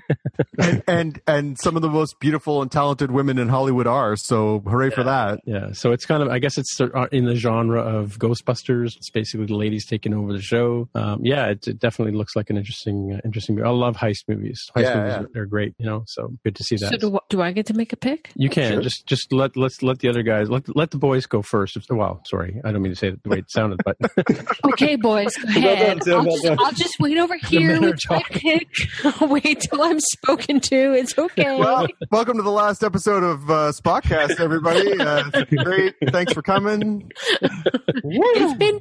Speaker 1: and, and and some of the most beautiful and talented women in Hollywood are. So hooray for that!
Speaker 2: Yeah, so it's kind of I guess it's sort of in the genre of Ghostbusters. It's basically the ladies taking over the show. Um, yeah, it, it definitely looks like an interesting uh, interesting. movie. I love heist movies. Heist
Speaker 1: Yeah,
Speaker 2: movies
Speaker 1: yeah.
Speaker 2: are they're great. You know, so good to see that.
Speaker 4: So do, do I get to make a pick?
Speaker 2: You can
Speaker 3: Sure.
Speaker 2: just just let let's let the other guys let let the boys go first. If, well, sorry, I don't mean to say it the way it sounded, but
Speaker 4: Okay, boys, go
Speaker 3: Well
Speaker 4: ahead.
Speaker 3: done, Tim,
Speaker 4: I'll,
Speaker 3: well
Speaker 4: just. I'll just wait over here
Speaker 2: men are
Speaker 4: with my pick. I'll wait till I'm spoken to. It's okay.
Speaker 1: Well, welcome to the last episode of uh, Spotcast, everybody. Uh, great. Thanks for coming.
Speaker 4: Um, it's been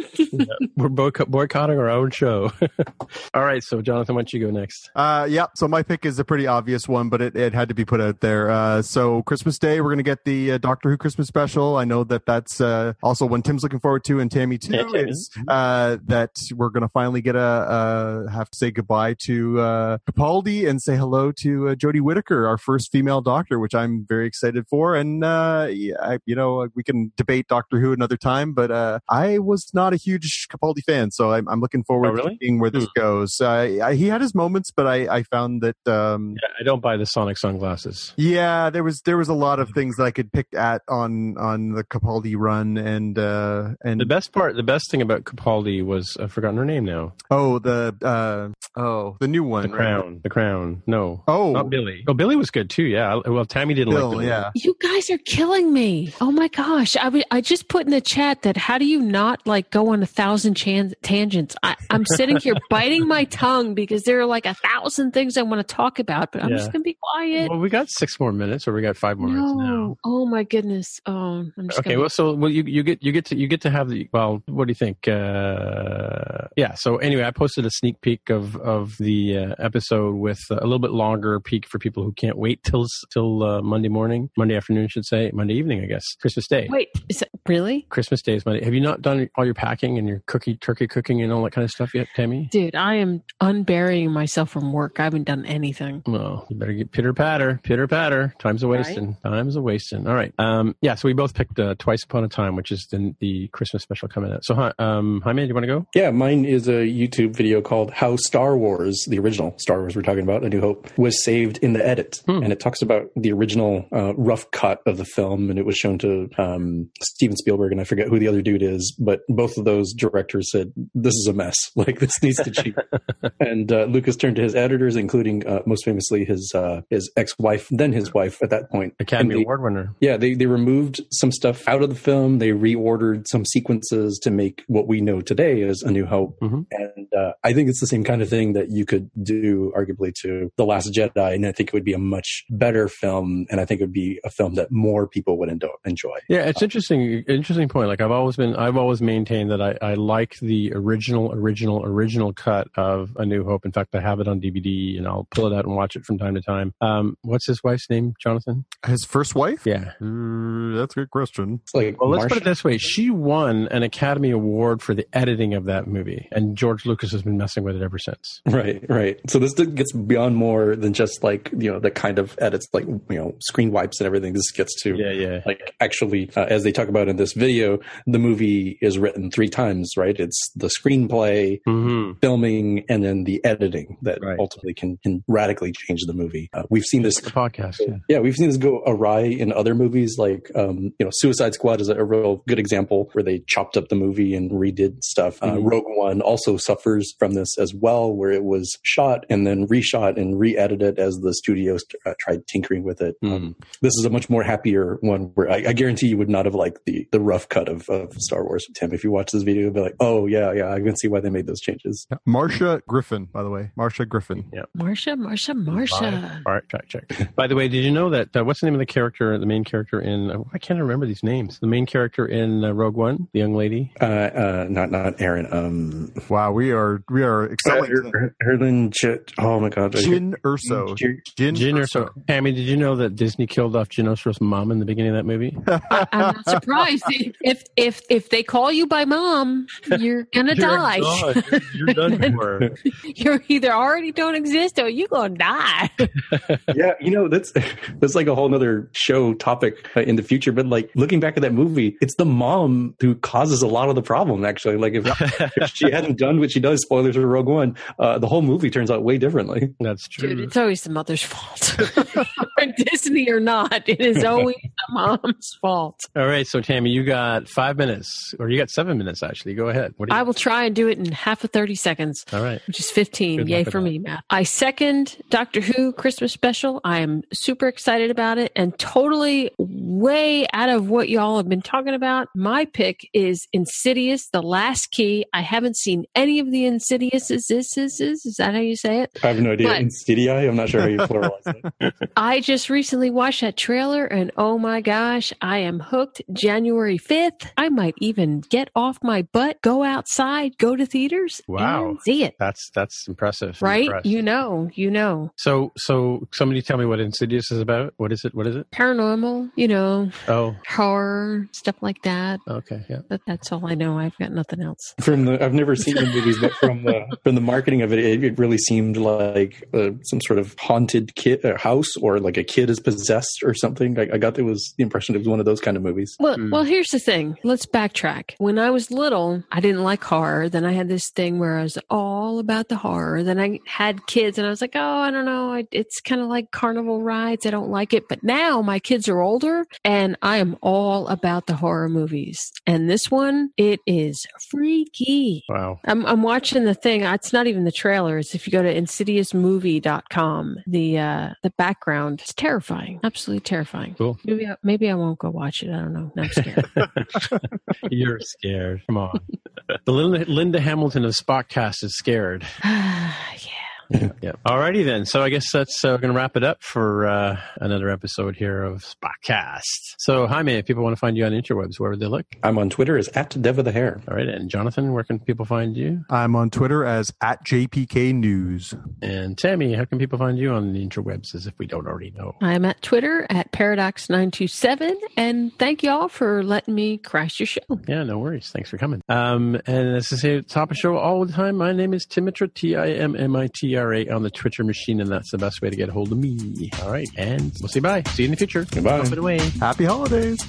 Speaker 4: fun.
Speaker 2: we're boycott- boycotting our own show. All right, so Jonathan, why don't you go next?
Speaker 1: Uh, yeah, so my pick is a pretty obvious one, but it, it had to be put out there. Uh, so Christmas Day, we're going to get the uh, Doctor Who Christmas special. I know that that's uh, also one Tim's looking forward to, and Tammy too.
Speaker 2: Yeah,
Speaker 1: is uh, that we're going to finally get a uh, have to say goodbye to uh, Capaldi and say hello to uh, Jodie Whittaker, our first female Doctor, which I'm very excited for. And uh, yeah, I, you know, we can debate Doctor Who another time, but uh, I was not a huge Capaldi fan, so I'm, I'm looking forward
Speaker 2: Oh, really?
Speaker 1: to seeing where this goes. Uh, I, he had his moments, but I, I found that um,
Speaker 2: Yeah, I don't buy the Sonic sunglasses.
Speaker 1: yeah, there was there was a lot of things that I could pick at on on the Capaldi run, and uh, and
Speaker 2: The best part, the best thing about Capaldi was I've forgotten her name now.
Speaker 1: oh the uh, oh the new one,
Speaker 2: The Crown. The Crown. No,
Speaker 1: Oh,
Speaker 2: not Billy. Oh, Billy was good too. Yeah. Well, Tammy didn't
Speaker 1: Bill,
Speaker 2: like Billy.
Speaker 1: yeah.
Speaker 4: You guys are killing me. Oh my gosh. I w- I just put in the chat that how do you not like go on a thousand chan- tangents? I, I'm sitting here biting my tongue because there are like a thousand things I want to talk about, but I'm
Speaker 2: Yeah.
Speaker 4: just going to be quiet.
Speaker 2: Well, we got six more minutes, or we got five more minutes now.
Speaker 4: No. Oh my goodness. Oh, I'm just
Speaker 2: Okay,
Speaker 4: gonna-
Speaker 2: well, so well, you you get you get to you get to have the well. What do you think? Uh, yeah. So anyway, I posted a sneak peek of of the uh, episode with a little bit longer peek for people who can't wait till till uh, Monday morning, Monday afternoon, I should say, Monday evening, I guess, Christmas Day.
Speaker 4: Wait, is that really?
Speaker 2: Christmas Day is Monday. Have you not done all your packing and your cookie turkey cooking and all that kind of stuff yet, Tammy?
Speaker 4: Dude, I am unburying myself from work. I haven't done anything.
Speaker 2: Well, you better get pitter patter, pitter patter. Time's a wasting. Time's a wasting. All right. Um, yeah. So we both picked uh, Twice Upon a Time, which is the, the Christmas special coming out. So, hi- um, Jaime, do you want to go?
Speaker 3: Yeah, mine is a YouTube video called How Star Wars, the original Star Wars we're talking about, A New Hope, was saved in the edit.
Speaker 2: Hmm.
Speaker 3: And it talks about the original uh, rough cut of the film, and it was shown to um, Steven Spielberg, and I forget who the other dude is, but both of those directors said, This is a mess. Like, this needs to change. and uh, Lucas turned to his editors, including uh, most famously his uh, his ex wife, then his wife at that point.
Speaker 2: Academy
Speaker 3: they-
Speaker 2: Award winner.
Speaker 3: yeah, they, they removed some stuff out of the film. They reordered some sequences to make what we know today as A New Hope.
Speaker 2: Mhm.
Speaker 3: And uh, I think it's the same kind of thing that you could do, arguably, to The Last Jedi. And I think it would be a much better film. And I think it would be a film that more people would enjoy.
Speaker 2: Yeah, it's interesting. Interesting point. Like I've always been, I've always maintained that I, I, I like the original, original, original cut of A New Hope. In fact, I have it on DVD, and I'll pull it out and watch it from time to time. Um, what's his wife's name, Jonathan?
Speaker 1: His first wife?
Speaker 2: Yeah.
Speaker 1: Uh, that's a good question.
Speaker 3: It's like
Speaker 2: Well, let's
Speaker 3: Marcia-
Speaker 2: put it this way: she won an Academy Award for the editing of that movie, and George Lucas has been messing with it ever since.
Speaker 3: Right, right. So this gets beyond more than just like you know the kind of edits like you know screen wipes and everything. This gets to
Speaker 2: Yeah, yeah.
Speaker 3: like actually uh, as they talk about in this video, the movie is written three times. Right, it's the screenplay,
Speaker 2: Mm-hmm.
Speaker 3: filming, and then the editing that
Speaker 2: Right.
Speaker 3: ultimately can, can radically change the movie. Uh, we've seen this
Speaker 2: The podcast. Yeah.
Speaker 3: yeah, we've seen this go awry in other movies. Like, um, you know, Suicide Squad is a, real good example where they chopped up the movie and redid stuff. Uh,
Speaker 2: Mhm.
Speaker 3: Rogue One also suffers from this as well, where it was shot and then reshot and re-edited as the studios uh, tried tinkering with it.
Speaker 2: Mhm.
Speaker 3: Um, this is a much more happier one where I, I guarantee you would not have liked the the rough cut of, of Star Wars. Tim, if you watch this video, you'll be like, oh yeah, yeah, I can see why they made those changes.
Speaker 1: Yeah. Marcia Griffin, by the way. Marcia Griffin.
Speaker 4: Yeah, Marsha, Marsha, Marsha.
Speaker 2: All right, check, check. By the way, did you know that uh, what's the name of the character, the main character in? Uh, I can't remember these names. The main character in uh, Rogue One, the young lady.
Speaker 3: Uh, uh, not not Aaron. Um,
Speaker 1: Wow, we are we are excelling. tonight.
Speaker 3: Erlin Chit. Oh my god,
Speaker 1: Jyn Erso.
Speaker 3: Jyn-
Speaker 1: Jyn,
Speaker 2: Jyn
Speaker 1: Erso.
Speaker 2: Erso. Tammy, did you know that Disney killed off Jyn Erso's mom in the beginning of that movie?
Speaker 4: I, I'm not surprised. If if if they call you by mom, you're gonna die.
Speaker 2: You're done for.
Speaker 4: You're either already don't exist or you're gonna die.
Speaker 3: yeah, you know that's that's like a whole nother show topic uh, in the future. But like looking back at that movie, it's the mom who causes a lot of the problem. Actually, like if, if she hadn't done what she does, spoilers for Rogue One, uh, the whole movie turns out way differently.
Speaker 2: That's true.
Speaker 4: Dude, it's always the mother's fault. Disney or not, it is always the mom's fault.
Speaker 2: All right, so Tammy, you got five minutes, or you got seven minutes actually. Go ahead. What do you?
Speaker 4: I will try and do it in half of 30 seconds.
Speaker 2: All right.
Speaker 4: which is 15.
Speaker 2: Good
Speaker 4: Yay for
Speaker 2: that.
Speaker 4: me, Matt. I second Doctor Who Christmas special. I am super excited about it and totally way out of what y'all have been talking about. My pick is Insidious, The Last Key. I haven't seen any of the Insidious. Is this is, is, is that how you say it?
Speaker 3: I have no idea.
Speaker 4: But-
Speaker 3: Insidiae. I'm not sure how you pluralize it.
Speaker 4: I just recently watched that trailer and oh my gosh, I am hooked. January 5th. I might even get off my butt, go outside, go to theaters,
Speaker 2: Wow.
Speaker 4: and see it.
Speaker 2: That's that's impressive.
Speaker 4: Right?
Speaker 2: impressed.
Speaker 4: You know, you know.
Speaker 2: So so somebody tell me what Insidious is about. What is it? What is it?
Speaker 4: paranormal, you know,
Speaker 2: Oh,
Speaker 4: horror, stuff like that.
Speaker 2: okay, yeah.
Speaker 4: But that's all I know. I've got nothing else.
Speaker 3: From the, I've never seen the movies, but from the from the marketing of it, it, it really seemed like uh, some sort of haunted kid uh, house, or like a kid is possessed or something. I, I got it was the impression it was one of those kind of movies.
Speaker 4: Well,
Speaker 2: Hmm.
Speaker 4: well, here's the thing. Let's backtrack. When I was little, I didn't like horror. Then I had this thing where I was all about the horror. Then I had kids, and I was like, oh, I don't know. I, it's kind of like carnival rides. I don't like it. But now my kids are older, and I am all about the horror movies. And this one, it is freaky.
Speaker 2: Wow.
Speaker 4: I'm, I'm watching the thing. It's not even the trailer. It's if you go to insidiousmovie.com, the uh, the background is terrifying. Absolutely terrifying.
Speaker 2: Cool.
Speaker 4: Maybe I, maybe I won't go watch it. I don't know. Now I'm scared.
Speaker 2: You're scared. Come on. the Linda, Linda Hamilton of Spockcast is scared.
Speaker 4: yeah.
Speaker 2: Yeah. Alrighty then. So I guess that's uh, going to wrap it up for uh, another episode here of Spockcast. So Jaime, if people want to find you on interwebs, where would they look?
Speaker 3: I'm on Twitter as at Deva the Hair.
Speaker 2: All right. And Jonathan, where can people find you?
Speaker 1: I'm on Twitter as at JPK News.
Speaker 2: And Tammy, how can people find you on the interwebs as if we don't already know?
Speaker 4: I'm at Twitter at Paradox927. And thank you all for letting me crash your show.
Speaker 2: Yeah, no worries. Thanks for coming. Um, and as I say at the top of show all the time, my name is Timmitra, T I M M I T R A on the Twitcher machine, and that's the best way to get a hold of me. All right. And we'll say bye. See you in the future.
Speaker 3: Goodbye.
Speaker 2: Pump it away.
Speaker 1: Happy holidays.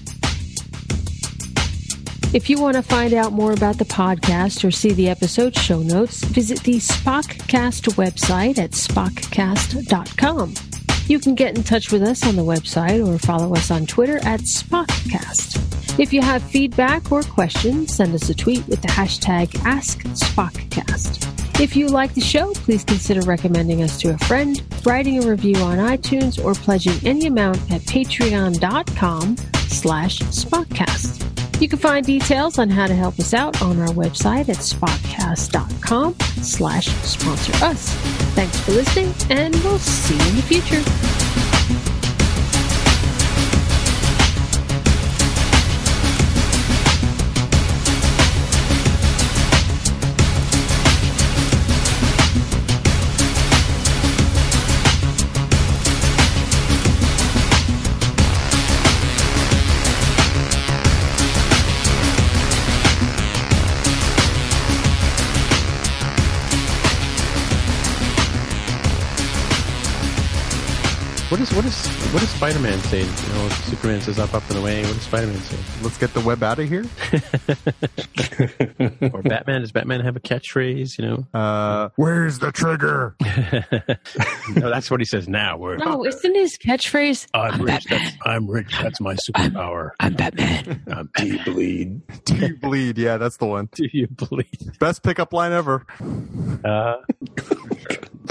Speaker 4: If you want to find out more about the podcast or see the episode show notes, visit the Spockcast website at spockcast.com. You can get in touch with us on the website or follow us on Twitter at Spockcast. If you have feedback or questions, send us a tweet with the hashtag AskSpockcast. If you like the show, please consider recommending us to a friend, writing a review on iTunes, or pledging any amount at patreon.com slash Spockcast. You can find details on how to help us out on our website at spockcast.com slash sponsor us. Thanks for listening, and we'll see you in the future.
Speaker 2: What is what is what does Spider Man say? You know, Superman says up, up and away. What does Spider Man say?
Speaker 1: Let's get the web out of here.
Speaker 2: or Batman? Does Batman have a catchphrase? You know,
Speaker 1: Uh, where's the trigger?
Speaker 2: no, that's what he says now. Where
Speaker 4: No, isn't his catchphrase?
Speaker 2: I'm,
Speaker 4: I'm
Speaker 2: rich.
Speaker 4: Batman.
Speaker 2: That's, I'm rich. That's my superpower.
Speaker 4: I'm Batman.
Speaker 2: I'm
Speaker 3: Do you bleed?
Speaker 1: Do you bleed? Yeah, that's the one.
Speaker 2: Do you believe?
Speaker 1: Best pickup line ever.
Speaker 2: Uh,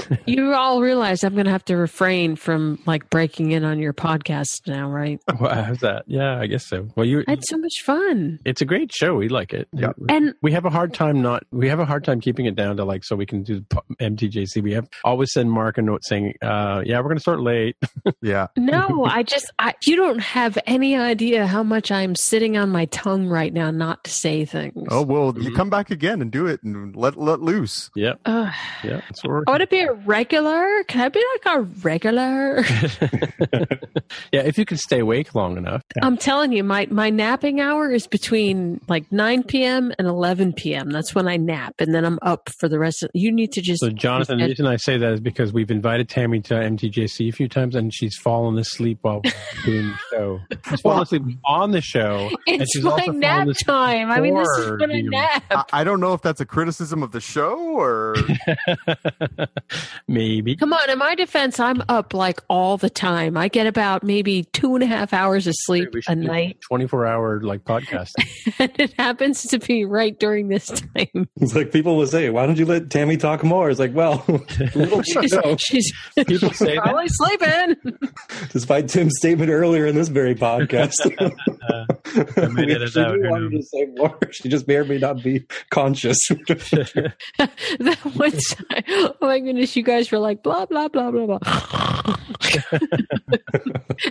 Speaker 4: you all realize I'm going to have to refrain from like breaking in on your podcast now, right?
Speaker 2: wow, how's that? Yeah, I guess so. Well, you.
Speaker 4: I had so much fun.
Speaker 2: It's a great show. We like it.
Speaker 1: Yeah.
Speaker 4: And
Speaker 2: we have a hard time not. We have a hard time keeping it down to like so we can do MTJC. We have always send Mark a note saying, uh, "Yeah, we're going to start late."
Speaker 1: Yeah.
Speaker 4: no, I just, I, you don't have any idea how much I'm sitting on my tongue right now not to say things.
Speaker 1: Oh well, you
Speaker 2: Mhm.
Speaker 1: come back again and do it and let let loose.
Speaker 2: Yep.
Speaker 4: Ugh.
Speaker 2: Yeah. That's what
Speaker 4: I want to be a regular. Can I be like a regular?
Speaker 2: yeah, if you can stay awake long enough.
Speaker 4: I'm telling you, my my napping hour is between like 9 p.m. and 11 p.m. That's when I nap, and then I'm up for the rest of. You need to just.
Speaker 2: So, Jonathan, the reason I say that is because we've invited Tammy to MTJC a few times, and she's fallen asleep while doing the show. She's fallen asleep on the show. and
Speaker 4: it's
Speaker 2: she's
Speaker 4: my
Speaker 2: also
Speaker 4: nap time. I mean, this is
Speaker 2: before
Speaker 4: when I nap.
Speaker 1: I, I don't know if that's a criticism of the show or
Speaker 2: Maybe.
Speaker 4: Come on, in my defense, I'm up like all the time. I get about maybe two and a half hours of sleep
Speaker 2: We
Speaker 4: a night,
Speaker 2: 24 hour like podcast.
Speaker 4: and it happens to be right during this time.
Speaker 3: It's like people will say, "Why don't you let Tammy talk more?" It's like, well, little do you
Speaker 4: She's,
Speaker 3: know,
Speaker 4: she's
Speaker 2: People say that.
Speaker 4: probably sleeping.
Speaker 3: despite Tim's statement earlier in this very podcast,
Speaker 2: I might
Speaker 3: we
Speaker 2: edit
Speaker 3: actually
Speaker 2: out,
Speaker 3: do
Speaker 2: who
Speaker 3: want her
Speaker 2: knows?
Speaker 3: to say more. She just may or may not be conscious.
Speaker 4: that one time, oh my goodness, you guys were like blah blah blah blah blah,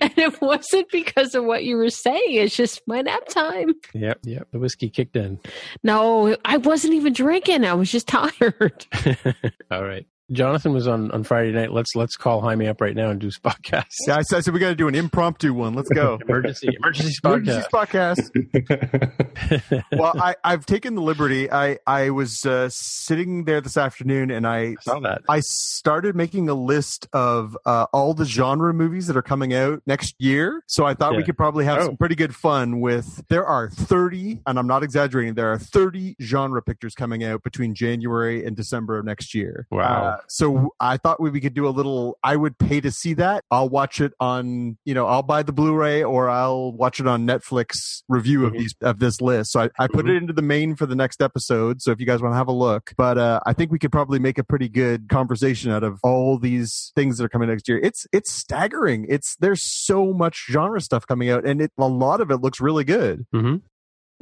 Speaker 4: and it wasn't because of what you were saying. It's just my nap time.
Speaker 2: Yep, yep. The whiskey kicked in.
Speaker 4: No, I wasn't even drinking. I was just tired.
Speaker 2: All right. Jonathan was on, on Friday night. Let's let's call Jaime up right now and do his podcast.
Speaker 1: yeah. I said, I said we got to do an impromptu one. Let's go.
Speaker 2: Emergency emergency
Speaker 1: Emergency
Speaker 2: podcast.
Speaker 1: podcast. well, I, I've taken the liberty. I I was uh, sitting there this afternoon, and I
Speaker 2: I saw that.
Speaker 1: I started making a list of uh, all the genre movies that are coming out next year. So I thought we could probably have
Speaker 2: Oh.
Speaker 1: some pretty good fun with. There are 30, and I'm not exaggerating, there are 30 genre pictures coming out between January and December of next year.
Speaker 2: Wow.
Speaker 1: Uh, so I thought we, we could do a little, I would pay to see that. I'll watch it on, you know, I'll buy the Blu ray or I'll watch it on Netflix review of
Speaker 2: Mhm.
Speaker 1: these, of this list. So I, I put it into the main for the next episode. So if you guys want to have a look, but uh, I think we could probably make a pretty good conversation out of all these things that are coming next year. It's it's staggering. It's there's so much genre stuff coming out, and it a lot of it looks really good.
Speaker 2: Mm-hmm.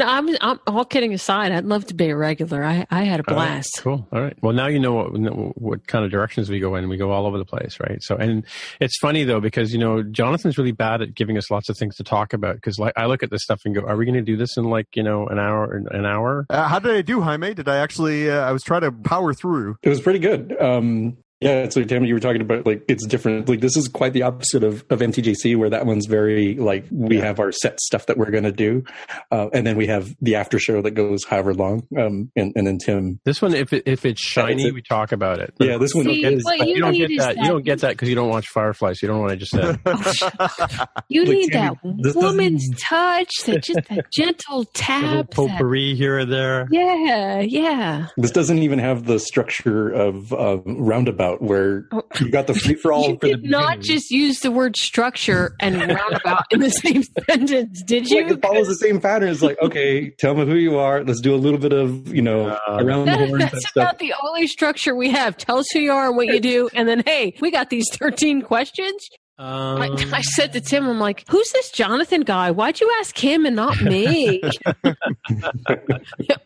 Speaker 4: No, I'm, I'm all kidding aside. I'd love to be a regular. I, I had a blast.
Speaker 2: Cool. All right. Well, now you know what what kind of directions we go in. We go all over the place, right? So, and it's funny though because you know Jonathan's really bad at giving us lots of things to talk about. Because like I look at this stuff and go, "Are we going to do this in like you know an hour? An hour?"
Speaker 1: Uh, how did I do, Jaime? Did I actually? Uh, I was trying to power through.
Speaker 3: It was pretty good. Um, yeah, so Tammy, you were talking about like it's different. Like this is quite the opposite of, of MTJC, where that one's very like we
Speaker 2: Yeah.
Speaker 3: have our set stuff that we're going to do, uh, and then we have the after show that goes however long. Um, and, and then Tim,
Speaker 2: This one, if it, if it's shiny,
Speaker 3: it.
Speaker 2: we talk about it.
Speaker 3: yeah, this one
Speaker 4: See,
Speaker 3: is
Speaker 4: what
Speaker 2: But
Speaker 4: you
Speaker 2: you don't get
Speaker 4: is
Speaker 2: that. You don't get that because you don't watch Firefly. So you don't know what I just said.
Speaker 4: You
Speaker 3: Like,
Speaker 4: need
Speaker 3: Tammy,
Speaker 4: that woman's
Speaker 3: doesn't-
Speaker 4: touch, that just that gentle
Speaker 2: A little
Speaker 4: tap. that-
Speaker 2: potpourri here or there.
Speaker 4: yeah, yeah.
Speaker 3: this doesn't even have the structure of um, roundabout where
Speaker 4: Oh.
Speaker 3: you got the free for all
Speaker 4: You
Speaker 3: for the
Speaker 4: did not
Speaker 3: beginning.
Speaker 4: just use the word structure and roundabout in the same sentence, did
Speaker 3: Like,
Speaker 4: you?
Speaker 3: it follows the same pattern. It's like, okay, tell me who you are. Let's do a little bit of, you know,
Speaker 2: Uh,
Speaker 3: around the
Speaker 4: That-
Speaker 3: horns and
Speaker 4: that's
Speaker 3: stuff.
Speaker 4: about the only structure we have. Tell us who you are and what you do, and then hey, we got these thirteen questions.
Speaker 2: Um,
Speaker 4: I, I said to Tim, I'm like, who's this Jonathan guy? Why'd you ask him and not me?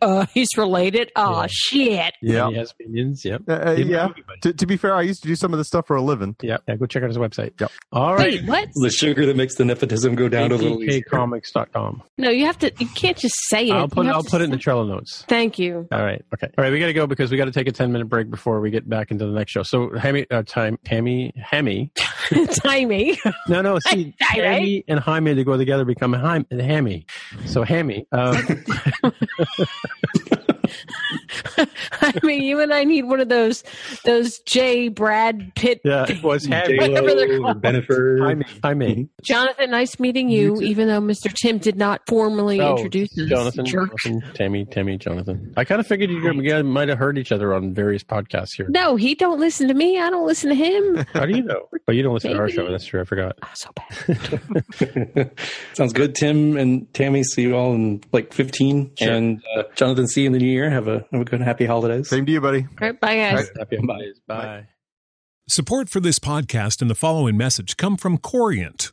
Speaker 4: uh, he's related. Oh
Speaker 2: Yeah.
Speaker 4: shit!
Speaker 1: Yeah.
Speaker 2: He has opinions. Yep.
Speaker 1: Uh, uh, yeah. To, to be fair, I used to do some of this stuff for a living.
Speaker 2: Yeah. Yeah. Go check out his website.
Speaker 1: Yep.
Speaker 2: All right.
Speaker 4: Wait, what?
Speaker 3: the sugar that makes the nepotism go down a little easier.
Speaker 2: ATKcomics.com.
Speaker 4: No, you have to. You can't just say it.
Speaker 2: I'll put I'll put it in the Trello notes.
Speaker 4: Thank you.
Speaker 2: All right. Okay. All right. We got to go because we got to take a 10 minute break before we get back into the next show. So, Hammy, uh, time, Hammy, Hammy.
Speaker 4: Timing.
Speaker 2: No, no. See,
Speaker 4: right?
Speaker 2: And Jaime to go together become Ham, Hammy. So, Hammy. Um,
Speaker 4: I mean, you and I need one of those those J. Brad Pitt.
Speaker 2: Yeah, it was Hammy.
Speaker 4: Whatever they're
Speaker 3: J-Lo or
Speaker 4: called.
Speaker 3: Bennifer.
Speaker 2: Jaime. Jaime.
Speaker 4: Jonathan, nice meeting you.
Speaker 2: You
Speaker 4: even though Mr. Tim did not formally
Speaker 2: Oh,
Speaker 4: introduce us.
Speaker 2: Jonathan,
Speaker 4: Jerk.
Speaker 2: Jonathan, Tammy, Tammy, Jonathan. I kind of figured you guys might have heard each other on various podcasts here.
Speaker 4: No, he don't listen to me. I don't listen to him.
Speaker 2: How do you know? But you don't listen to our show. That's true. I forgot.
Speaker 4: Oh, so bad.
Speaker 3: Sounds good. Tim and Tammy, see you all in like 15.
Speaker 2: Sure.
Speaker 3: And uh, Jonathan, see you in the new year. Have a, have a good, happy holidays.
Speaker 1: Same to you, buddy.
Speaker 4: All right, bye, guys.
Speaker 2: Happy holidays. Bye.
Speaker 5: Support for this podcast and the following message come from Corient.